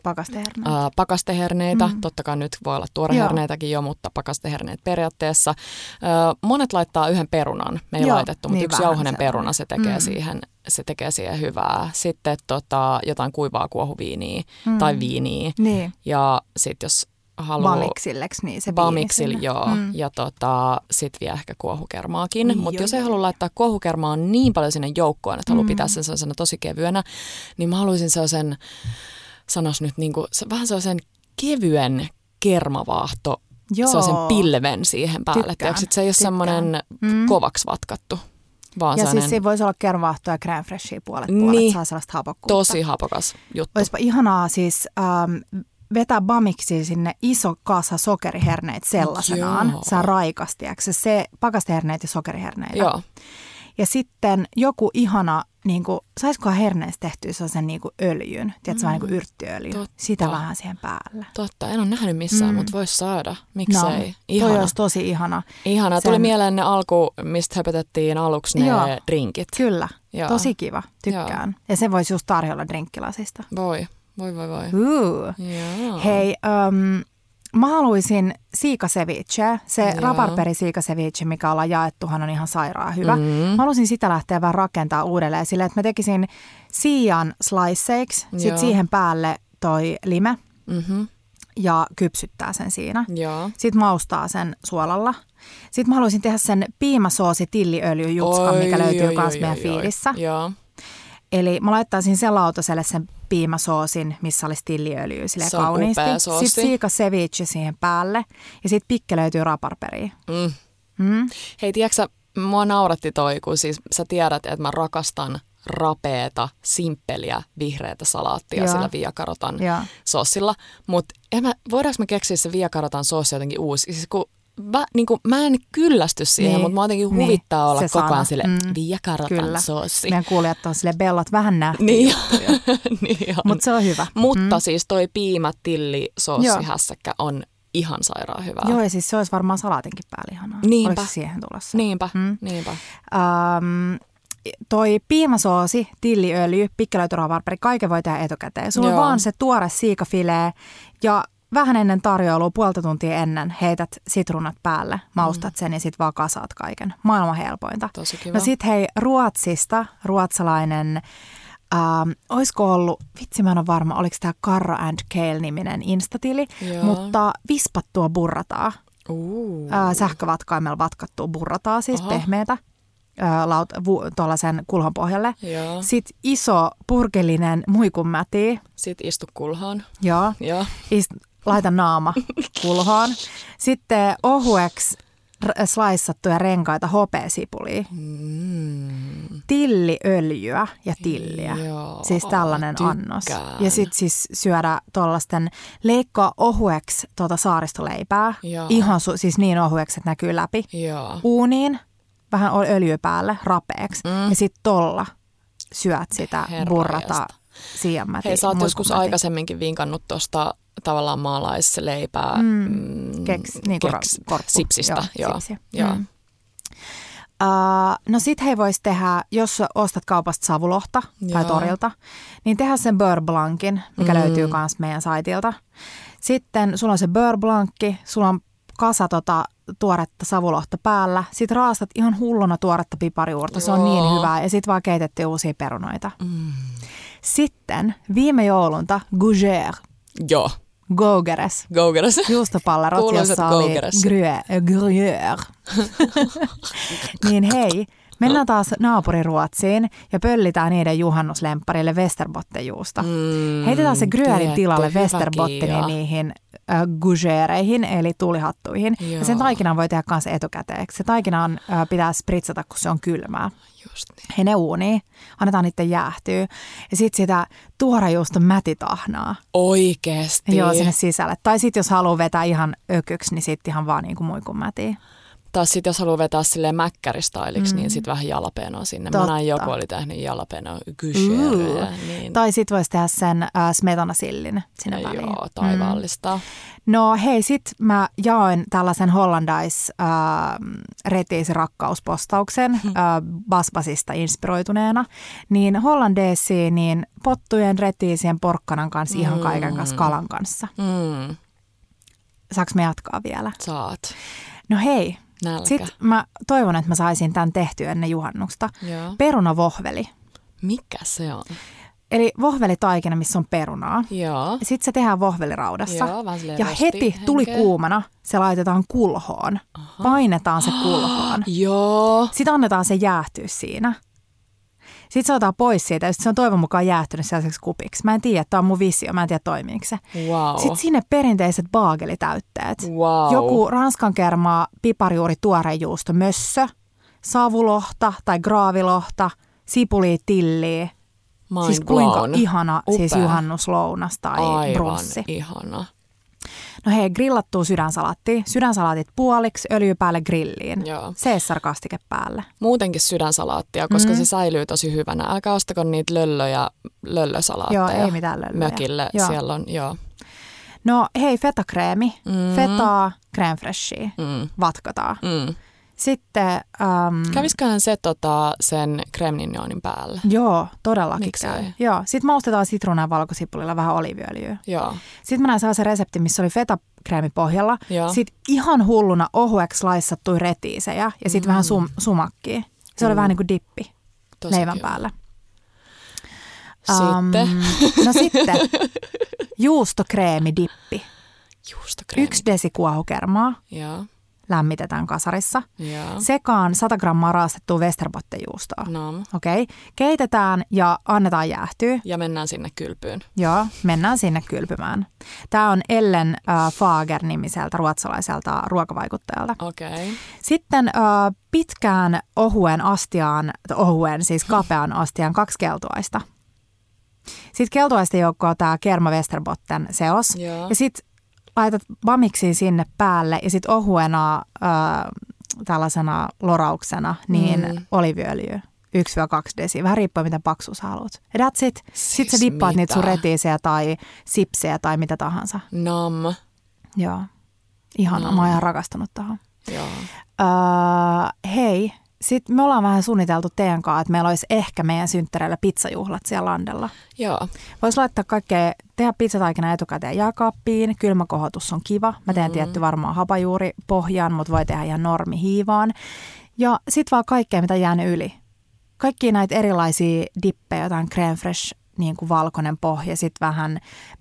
Pakasteherneitä. Ää, pakasteherneitä, mm. totta kai nyt voi olla tuoreherneitäkin jo, mutta pakasteherneet periaatteessa. Ää, monet laittaa yhden perunan, me ei Joo, laitettu, mutta niin yksi jauhonen peruna, se tekee, mm. siihen, se tekee siihen hyvää. Sitten tota, jotain kuivaa kuohuviiniä mm. tai viiniä. Niin. Ja sitten jos haluaa... Bamiksilleksi, niin se Bamiksil, joo. Mm. Ja tota, sit vielä ehkä kuohukermaakin. Mutta jos ei halua laittaa kuohukermaa niin paljon sinne joukkoon, että mm. haluaa pitää sen sellaisena tosi kevyenä, niin mä haluaisin sellaisen, sanos nyt niin kuin, vähän sellaisen kevyen kermavaahto, Joo. sellaisen pilven siihen päälle. Tykkään, se ei ole semmoinen mm. kovaksi vatkattu. Vaan ja sellainen... siis se voisi olla kermavaahtoa ja crème freshia puolet puolet, niin, saa sellaista hapokkuutta. Tosi hapokas juttu. Olisipa ihanaa siis ähm, vetää bamiksi sinne iso kasa sokeriherneitä sellaisenaan. Joo. Sä raikasti, se, se pakasteherneitä ja sokeriherneitä. Joo. Ja sitten joku ihana, niin kuin, saisikohan herneistä tehtyä sellaisen niin kuin öljyn, tiedätkö, mm. niin kuin yrttiöljy, Totta. sitä vähän siihen päälle. Totta, en ole nähnyt missään, mm. mutta voisi saada. Miksei? No, ihana. Toi olisi tosi ihana. Ihana. Sen... Tuli mieleen ne alku, mistä höpötettiin aluksi ne Joo. drinkit. Kyllä, Joo. tosi kiva, tykkään. Joo. Ja se voisi just tarjolla drinkkilasista. Voi. Voi voi voi. Uh. Hei, um, mä haluaisin siikaseviche, se Joo. raparperi siikaseviche, mikä ollaan jaettuhan on ihan sairaan hyvä. Mm-hmm. Mä haluaisin sitä lähteä vähän rakentaa uudelleen sille, että mä tekisin siian sliceiksi, sitten siihen päälle toi lime. Mm-hmm. ja kypsyttää sen siinä. Joo. Sitten maustaa sen suolalla. Sitten mä haluaisin tehdä sen piimasoosi tilliöljyjutskan, mikä löytyy myös meidän fiilissä. Joo. Eli mä laittaisin sen lautaselle sen piimasoosin, missä olisi tilliöljyä sille Se kauniisti. Sitten siika ceviche siihen päälle ja sitten pikke löytyy raparperiin. Mm. Mm. Hei, tiedätkö mua nauratti toi, kun siis sä tiedät, että mä rakastan rapeeta, simppeliä, vihreätä salaattia Joo. sillä viakarotan Joo. sossilla. Mutta voidaanko me keksiä se viakarotan sossi jotenkin uusi? Siis kun mä, niin kuin, mä en kyllästy siihen, Niin, mutta mä jotenkin niin, huvittaa olla koko ajan sille Mm. viakarotan Kyllä. sossi. Meidän kuulijat on sille bellot vähän nähty. Niin, niin on. Mutta se on hyvä. Mutta Mm. siis toi piimä, tilli, sossi, Joo. hässäkkä on ihan sairaan hyvää. Joo, ja siis se olisi varmaan salaatinkin päällä ihanaa. Niinpä. Oliko siihen tulossa? Niinpä, Mm. niinpä. Um, toi piimasoosi, tilliöljy, pikkelöityravarperi, kaiken voi tehdä etukäteen. Sulla on Joo. vaan se tuore siikafilee ja vähän ennen tarjoilua, puolta tuntia ennen, heität sitruunat päälle, maustat sen ja sitten vaan kasaat kaiken. Maailman helpointa. Tosi kiva. No sit hei, Ruotsista, ruotsalainen, ähm, olisiko ollut, vitsi mä en ole varma, oliko tämä Carro and Kale-niminen instatili, Joo. mutta vispattua burrataa, äh, sähkövatkaimella vatkattua burrataa, siis Aha. pehmeätä, äh, laut, vu, tuollaisen kulhon pohjalle. Joo. Sitten iso purkellinen muikunmäti, Sitten istu kulhaan. joo, Joo. ist, laita naama kulhoon. Sitten ohueksi slaissattuja renkaita hopeasipulia, Mm. tilliöljyä ja tilliä. Joo, Siis tällainen annos. tykkään. Ja sitten siis syödä tuollaisten, leikkaa ohueksi tuota saaristoleipää. Joo. Ihan su, siis niin ohueksi, että näkyy läpi. Joo. Uuniin, vähän öljyä päälle, rapeeksi. Mm. Ja sitten tolla syöt sitä Herra burrata jesta. siianmätiä. Hei, sä oot joskus aikaisemminkin vinkannut tuosta tavallaan maalaisleipää. Mm. mm, Keks, niin kuin keks, korppu. sipsistä. Joo, sipsiä. joo. Mm. Uh, no sit he vois tehdä, jos ostat kaupasta savulohta tai Joo. torilta, niin tehdä sen beurre blancin, mikä Mm. löytyy myös meidän saitilta. Sitten sulla on se beurre blancki, sulla on kasa tota tuoretta savulohta päällä. Sitten raastat ihan hulluna tuoretta pipariuurta, se on niin Joo. hyvää. Ja sitten vaan keitetty uusia perunoita. Mm. Sitten viime joulunta Gougère, Joo. Gogeres, Go-geras. juustopallerot, jossa oli Gogeres. gruyère. gruyère. niin hei, mennään taas naapuriruotsiin ja pöllitään niiden juhannuslempparille Westerbotten-juusta. Mm, Heitetään se tiedätkö, tilalle Kiia. niihin äh, eli tulihattuihin. Ja Joo. sen taikinan voi tehdä myös etukäteen. Se taikinan äh, pitää spritsata, kun se on kylmää. Just niin. He ne uuniin, annetaan niiden jäähtyä. Ja sitten sitä tuorejuuston mätitahnaa. Oikeesti. Joo, sinne sisälle. Tai sitten jos haluaa vetää ihan ökyksi, niin sitten ihan vaan niin kuin muikun mätiä. Taas sit jos haluaa vetää silleen mäkkäristailiksi, Mm. niin sitten vähän jalapenoa sinne. Totta. Mä näin joku oli tehnyt jalapenoa gyshereja. Niin. Tai sitten voisi tehdä sen äh, smetanasillin sinne väliin. Joo, taivaallista. Mm. No hei, sit mä jaoin tällaisen hollandais äh, retiisirakkauspostauksen äh, Basbasista inspiroituneena. Niin hollandeesiin, niin pottujen, retiisien, porkkanan kanssa, ihan Mm. kaiken kanssa, kalan kanssa. Mm. Saaks me jatkaa vielä? Saat. No hei, Nälkä. sit mä toivon, että mä saisin tämän tehtyä ennen juhannusta. Joo. Perunavohveli. Mikä se on? Eli vohvelitaikina, missä on perunaa. Joo. Sitten se tehdään vohveliraudassa. Joo, ja heti tuli rostihenkeä. kuumana, se laitetaan kulhoon. Aha. Painetaan se kulhoon. Joo. Sitten annetaan se jäähtyä siinä. Sitten se otetaan pois siitä ja se on toivon mukaan jäähtynyt sellaiseksi kupiksi. Mä en tiedä, tämä on mun visio, mä en tiedä toimiiko se. Wow. Sitten sinne perinteiset baagelitäytteet. wow. Joku ranskan kermaa, piparjuuri, tuorejuusto, mössö, savulohta tai graavilohta, sipuli, tilliä. Mind siis kuinka blown. ihana siis Upea. juhannuslounas tai Aivan brunssi. ihana. No hei, grillattua sydänsalatti. Sydänsalaatit puoliksi, öljy päälle grilliin. Joo. Caesar-kastike päälle. Muutenkin sydänsalaattia, koska Mm. se säilyy tosi hyvänä. Älkää ostako niitä löllöjä, löllösalaatteja. Joo, ei mitään löllyjä. Mökille Joo. siellä on, joo. No hei, fetakreemi. Mm. Fetaa, crème fraichea. Mm. Vatkataan. Mm. Sitten, ähm, Kävisköhän se tota, sen kremnignionin päälle? joo, todellakin Miksei? käy. Joo, sitten maustetaan sitruunaa valkosipulilla vähän oliiviöljyä. Joo. Sitten mä näin sellaisen reseptin, missä oli fetakreemi pohjalla. Joo. Sitten ihan hulluna ohueksi laissattuja retiisejä ja sitten Mm. vähän sum, sumakkia. Se oli Mm. vähän niin kuin dippi Tosi leivän kiva. päällä. Sitten. Um, no sitten juustokreemidippi. Juustokreemi. yksi desi kuohukermaa, Joo, lämmitetään kasarissa. joo. Sekaan 100 grammaa raastettua Westerbottenjuustoa. No. Okei, okay. keitetään ja annetaan jäähtyä. Ja mennään sinne kylpyyn. Joo, mennään sinne kylpymään. Tämä on Ellen äh, Fager-nimiseltä ruotsalaiselta ruokavaikuttajalta. Okei. Okay. Sitten äh, pitkään ohuen astiaan, ohuen siis kapean astiaan kaksi keltuaista. Sitten keltuaisten joukkoon tämä Kerma Westerbotten seos. Joo. Ja sitten laitat bamiksi sinne päälle ja sitten ohuena äh, tällaisena lorauksena niin Mm. oliviöljyä. 1-2 desi, vähän riippuen miten paksu sä haluat. Ja that's it. Sitten Siis sä dippaat niitä sun mitä? retiisejä tai sipsejä tai mitä tahansa. Nam. Joo. Ihana, Mm. mä oon ihan rakastunut tähän. Joo. Öö, hei, sitten me ollaan vähän suunniteltu teidän kanssa, että meillä olisi ehkä meidän synttäreillä pizzajuhlat siellä landella. Joo. Voisi laittaa kaikkea, tehdä pizzataikina etukäteen jääkaappiin, kylmäkohotus on kiva. Mä teen Mm. tietty varmaan hapajuuri pohjaan, mutta voi tehdä ihan normi hiivaan. Ja sitten vaan kaikkea, mitä jäänyt yli. Kaikki näitä erilaisia dippejä, jotain crème fresh, niin kuin valkoinen pohja, sitten vähän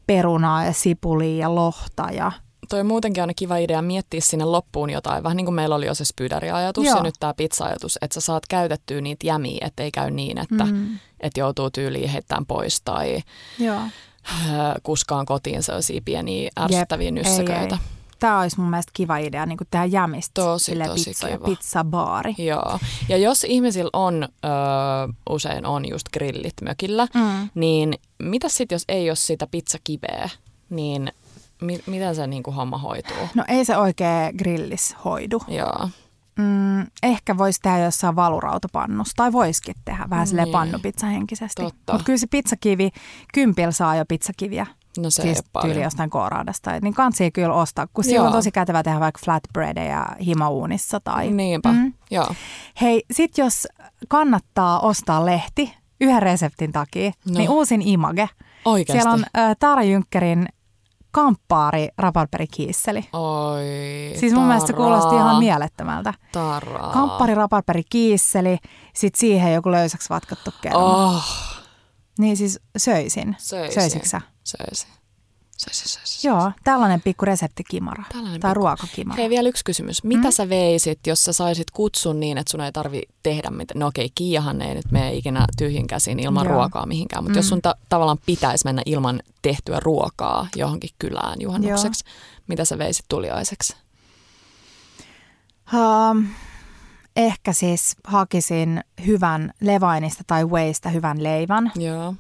perunaa ja sipulia ja lohta ja Toi muutenkin on kiva idea miettiä sinne loppuun jotain, vähän niin kuin meillä oli jo se spyderiajatus Joo. ja nyt tämä pizza-ajatus, että sä saat käytettyä niitä jämiä, ettei käy niin, että mm. että joutuu tyyliin heittämään pois tai joo. äh, kuskaan kotiin sellaisia pieniä ärsyttäviä nyssäköitä. Tämä olisi mun mielestä kiva idea, niin kuin tehdä jämistä Tosi, tosi pizza, kiva. pizzabaari. Joo. Ja jos ihmisillä on, ö, usein on just grillit mökillä, Mm. niin mitä sitten, jos ei ole sitä pizzakiveä, niin mi- miten se niinku homma hoituu? No ei se oikein grillis hoidu. Joo. Mm, ehkä voisi tehdä jossain valurautapannussa, tai voisikin tehdä vähän silleen Niin. pannupizzahenkisesti. Mutta kyllä se pizzakivi, kympillä saa jo pizzakiviä, No se siis tyyli jostain kooraadasta. Niin kansi kyllä ostaa, kun Joo. on tosi kätevä tehdä vaikka flatbreadeja himauunissa. Tai... Niinpä, Mm. joo. Hei, sit jos kannattaa ostaa lehti yhden reseptin takia, no. niin uusin Image. Oikeasti. Siellä on äh, Taara Jynkkärin kamppaari raparperikiisseli. Oi, Siis mun mielestä se kuulosti Tara. ihan mielettömältä. Tara. Kamppari, raparperi, kiisseli, sit siihen joku löysäksi vatkattu kerma. Oh. Niin siis söisin. söisin. Söisitkö sä? Söisin. Söisin, söisin. Joo, tällainen pikku reseptikimara. Tällainen tai pikku- ruokakimara. Hei, vielä yksi kysymys. Mitä Mm. sä veisit, jos sä saisit kutsun niin, että sun ei tarvi tehdä mitään? No okei, Kiiahan ei nyt mene ikinä tyhjin käsin ilman Joo. ruokaa mihinkään, mutta Mm. jos sun ta- tavallaan pitäisi mennä ilman tehtyä ruokaa johonkin kylään juhannukseksi, mitä sä veisit tuliaiseksi? Um, ehkä siis hakisin hyvän Levainista tai Waysta hyvän leivän. Joo.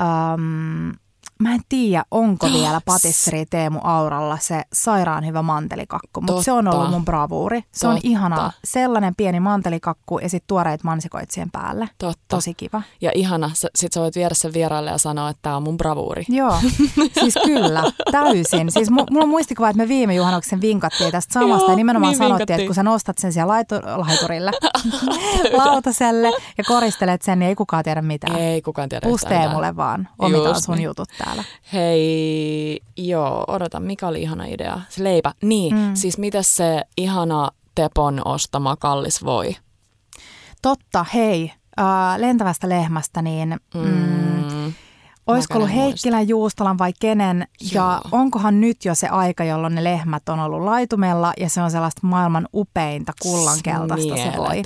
Um, mä en tiedä, onko vielä patisseri Teemu Auralla se sairaan hyvä mantelikakku, mutta se on ollut mun bravuuri. Se on Totta. ihanaa. Sellainen pieni mantelikakku ja sitten tuoreet mansikoit siihen päälle. Totta. Tosi kiva. Ja ihana, sit sä voit viedä sen vieraille ja sanoa, että tämä on mun bravuuri. Joo, siis kyllä, täysin. Siis mu- mulla on muistikuva, että me viime juhannuksen vinkattiin tästä samasta Joo, ja nimenomaan niin sanottiin, vinkattiin. että kun sä nostat sen siellä laitu- laiturille, lautaselle ja koristelet sen, niin ei kukaan tiedä mitään. Ei kukaan tiedä Pustee mulle vaan, omitaan Just sun niin. jutut täällä. Hei, joo, odota, mikä oli ihana idea? Se leipä. Niin. Mm. siis mitä se ihana Tepon ostama kallis voi? Totta, hei, äh, lentävästä lehmästä, niin mm, Mm. Olisiko ollut. Heikkilän Juustolan vai kenen? Ja Joo. onkohan nyt jo se aika, jolloin ne lehmät on ollut laitumella ja se on sellaista maailman upeinta kullankeltaista se voi.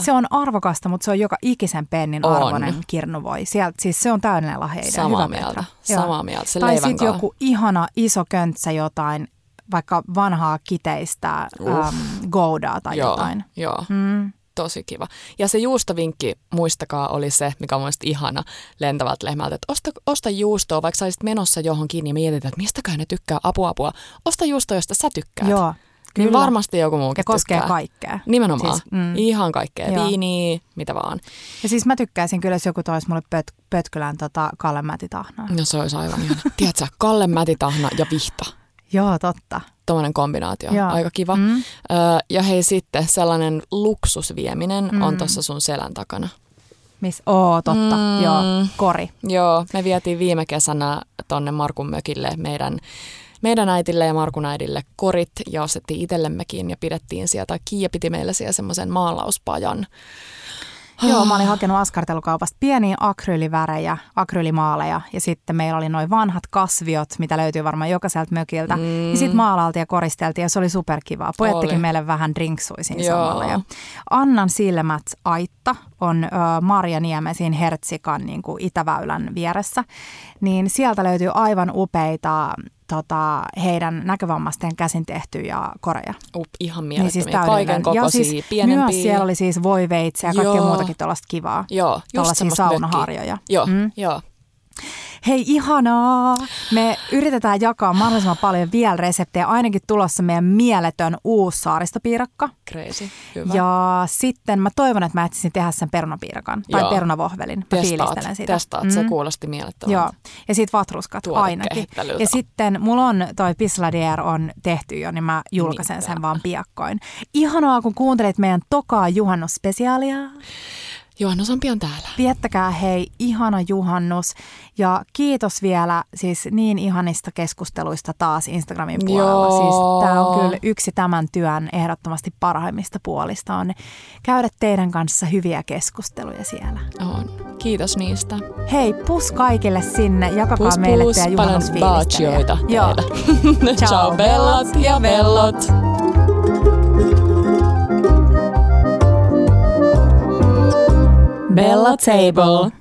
Se on arvokasta, mutta se on joka ikisen pennin On. arvoinen kirnuvoi. Sieltä, siis se on täydellinen lahjeidea. Samaa Hyvä mieltä, Petra. Samaa mieltä. Se Tai sitten joku ihana iso köntsä jotain, vaikka vanhaa kiteistä um, goudaa tai joo, jotain. Joo, Mm. Tosi kiva. Ja se juustovinkki, muistakaa, oli se, mikä on mielestäni ihana lentävät lehmältä, että osta, osta juustoa, vaikka sä olisit menossa johonkin, niin mietit, että mistäköhän ne tykkää, apua, apua. Osta juustoa, josta sä tykkäät. Joo, Niin kyllä. varmasti joku muukin Ja koskee tykkää. kaikkea. Nimenomaan. Siis, mm. Ihan kaikkea. Joo. Viiniä, mitä vaan. Ja siis mä tykkäisin kyllä, jos joku toisi mulle pöt, Pötkylän tota, Kalle Mätitahnaa. No se olisi aivan ihana. Tiedätkö, Kalle Mätitahna ja Vihta. Joo, totta. Tuommoinen kombinaatio. Joo. Aika kiva. Mm. Ö, ja hei sitten, sellainen luksusvieminen mm. on tuossa sun selän takana. Miss, oo, totta. Mm. Joo, kori. Joo, me vietiin viime kesänä tonne Markun mökille meidän, meidän äitille ja Markun äidille korit ja ostettiin itsellemmekin ja pidettiin sieltä. Kiia piti meille siellä semmoisen maalauspajan. Joo, mä olin hakenut askartelukaupasta pieniä akryylivärejä, akryylimaaleja ja sitten meillä oli noin vanhat kasviot, mitä löytyy varmaan jokaiselta mökiltä. Mm. Ja sitten maalaaltiin ja koristeltiin ja se oli superkivaa. Pojat teki meille vähän drinksuisin samalla. Ja Annan silmät Aitta on ö, Marja Niemesin Hertsikan niin kuin Itäväylän vieressä. Niin sieltä löytyy aivan upeita tota, heidän näkövammaisten käsin tehtyjä koreja. Up, ihan mielettömiä. Niin siis Kaiken kokoisia, siis pienempiä. Myös siellä oli siis voiveitse ja kaikkea muutakin tuollaista kivaa. Joo, just saunaharjoja. Joo, mm. joo. Hei ihanaa! Me yritetään jakaa mahdollisimman paljon vielä reseptejä. Ainakin tulossa meidän mieletön uusi saaristopiirakka. Crazy, hyvä. Ja sitten mä toivon, että mä etsisin tehdä sen perunapiirakan tai Joo. perunovohvelin. Mä testaat, fiilistelen sitä. Testaat, mm. se kuulosti mielettömältä. Joo, ja sitten vatruskat ainakin. Ja sitten mulla on toi Pisladier on tehty jo, niin mä julkaisen Mitä? sen vaan piakkoin. Ihanaa, kun kuuntelit meidän tokaa juhannusspesiaalia. Juhannus on pian täällä. Viettäkää hei, ihana juhannus. Ja kiitos vielä siis niin ihanista keskusteluista taas Instagramin puolella. Siis tämä on kyllä yksi tämän työn ehdottomasti parhaimmista puolista on käydä teidän kanssa hyviä keskusteluja siellä. On. Kiitos niistä. Hei, pus kaikille sinne. Jakakaa pus, meille teidän juhannusfiilistä. Joo. Ciao bellot ja bellot. Bella Table.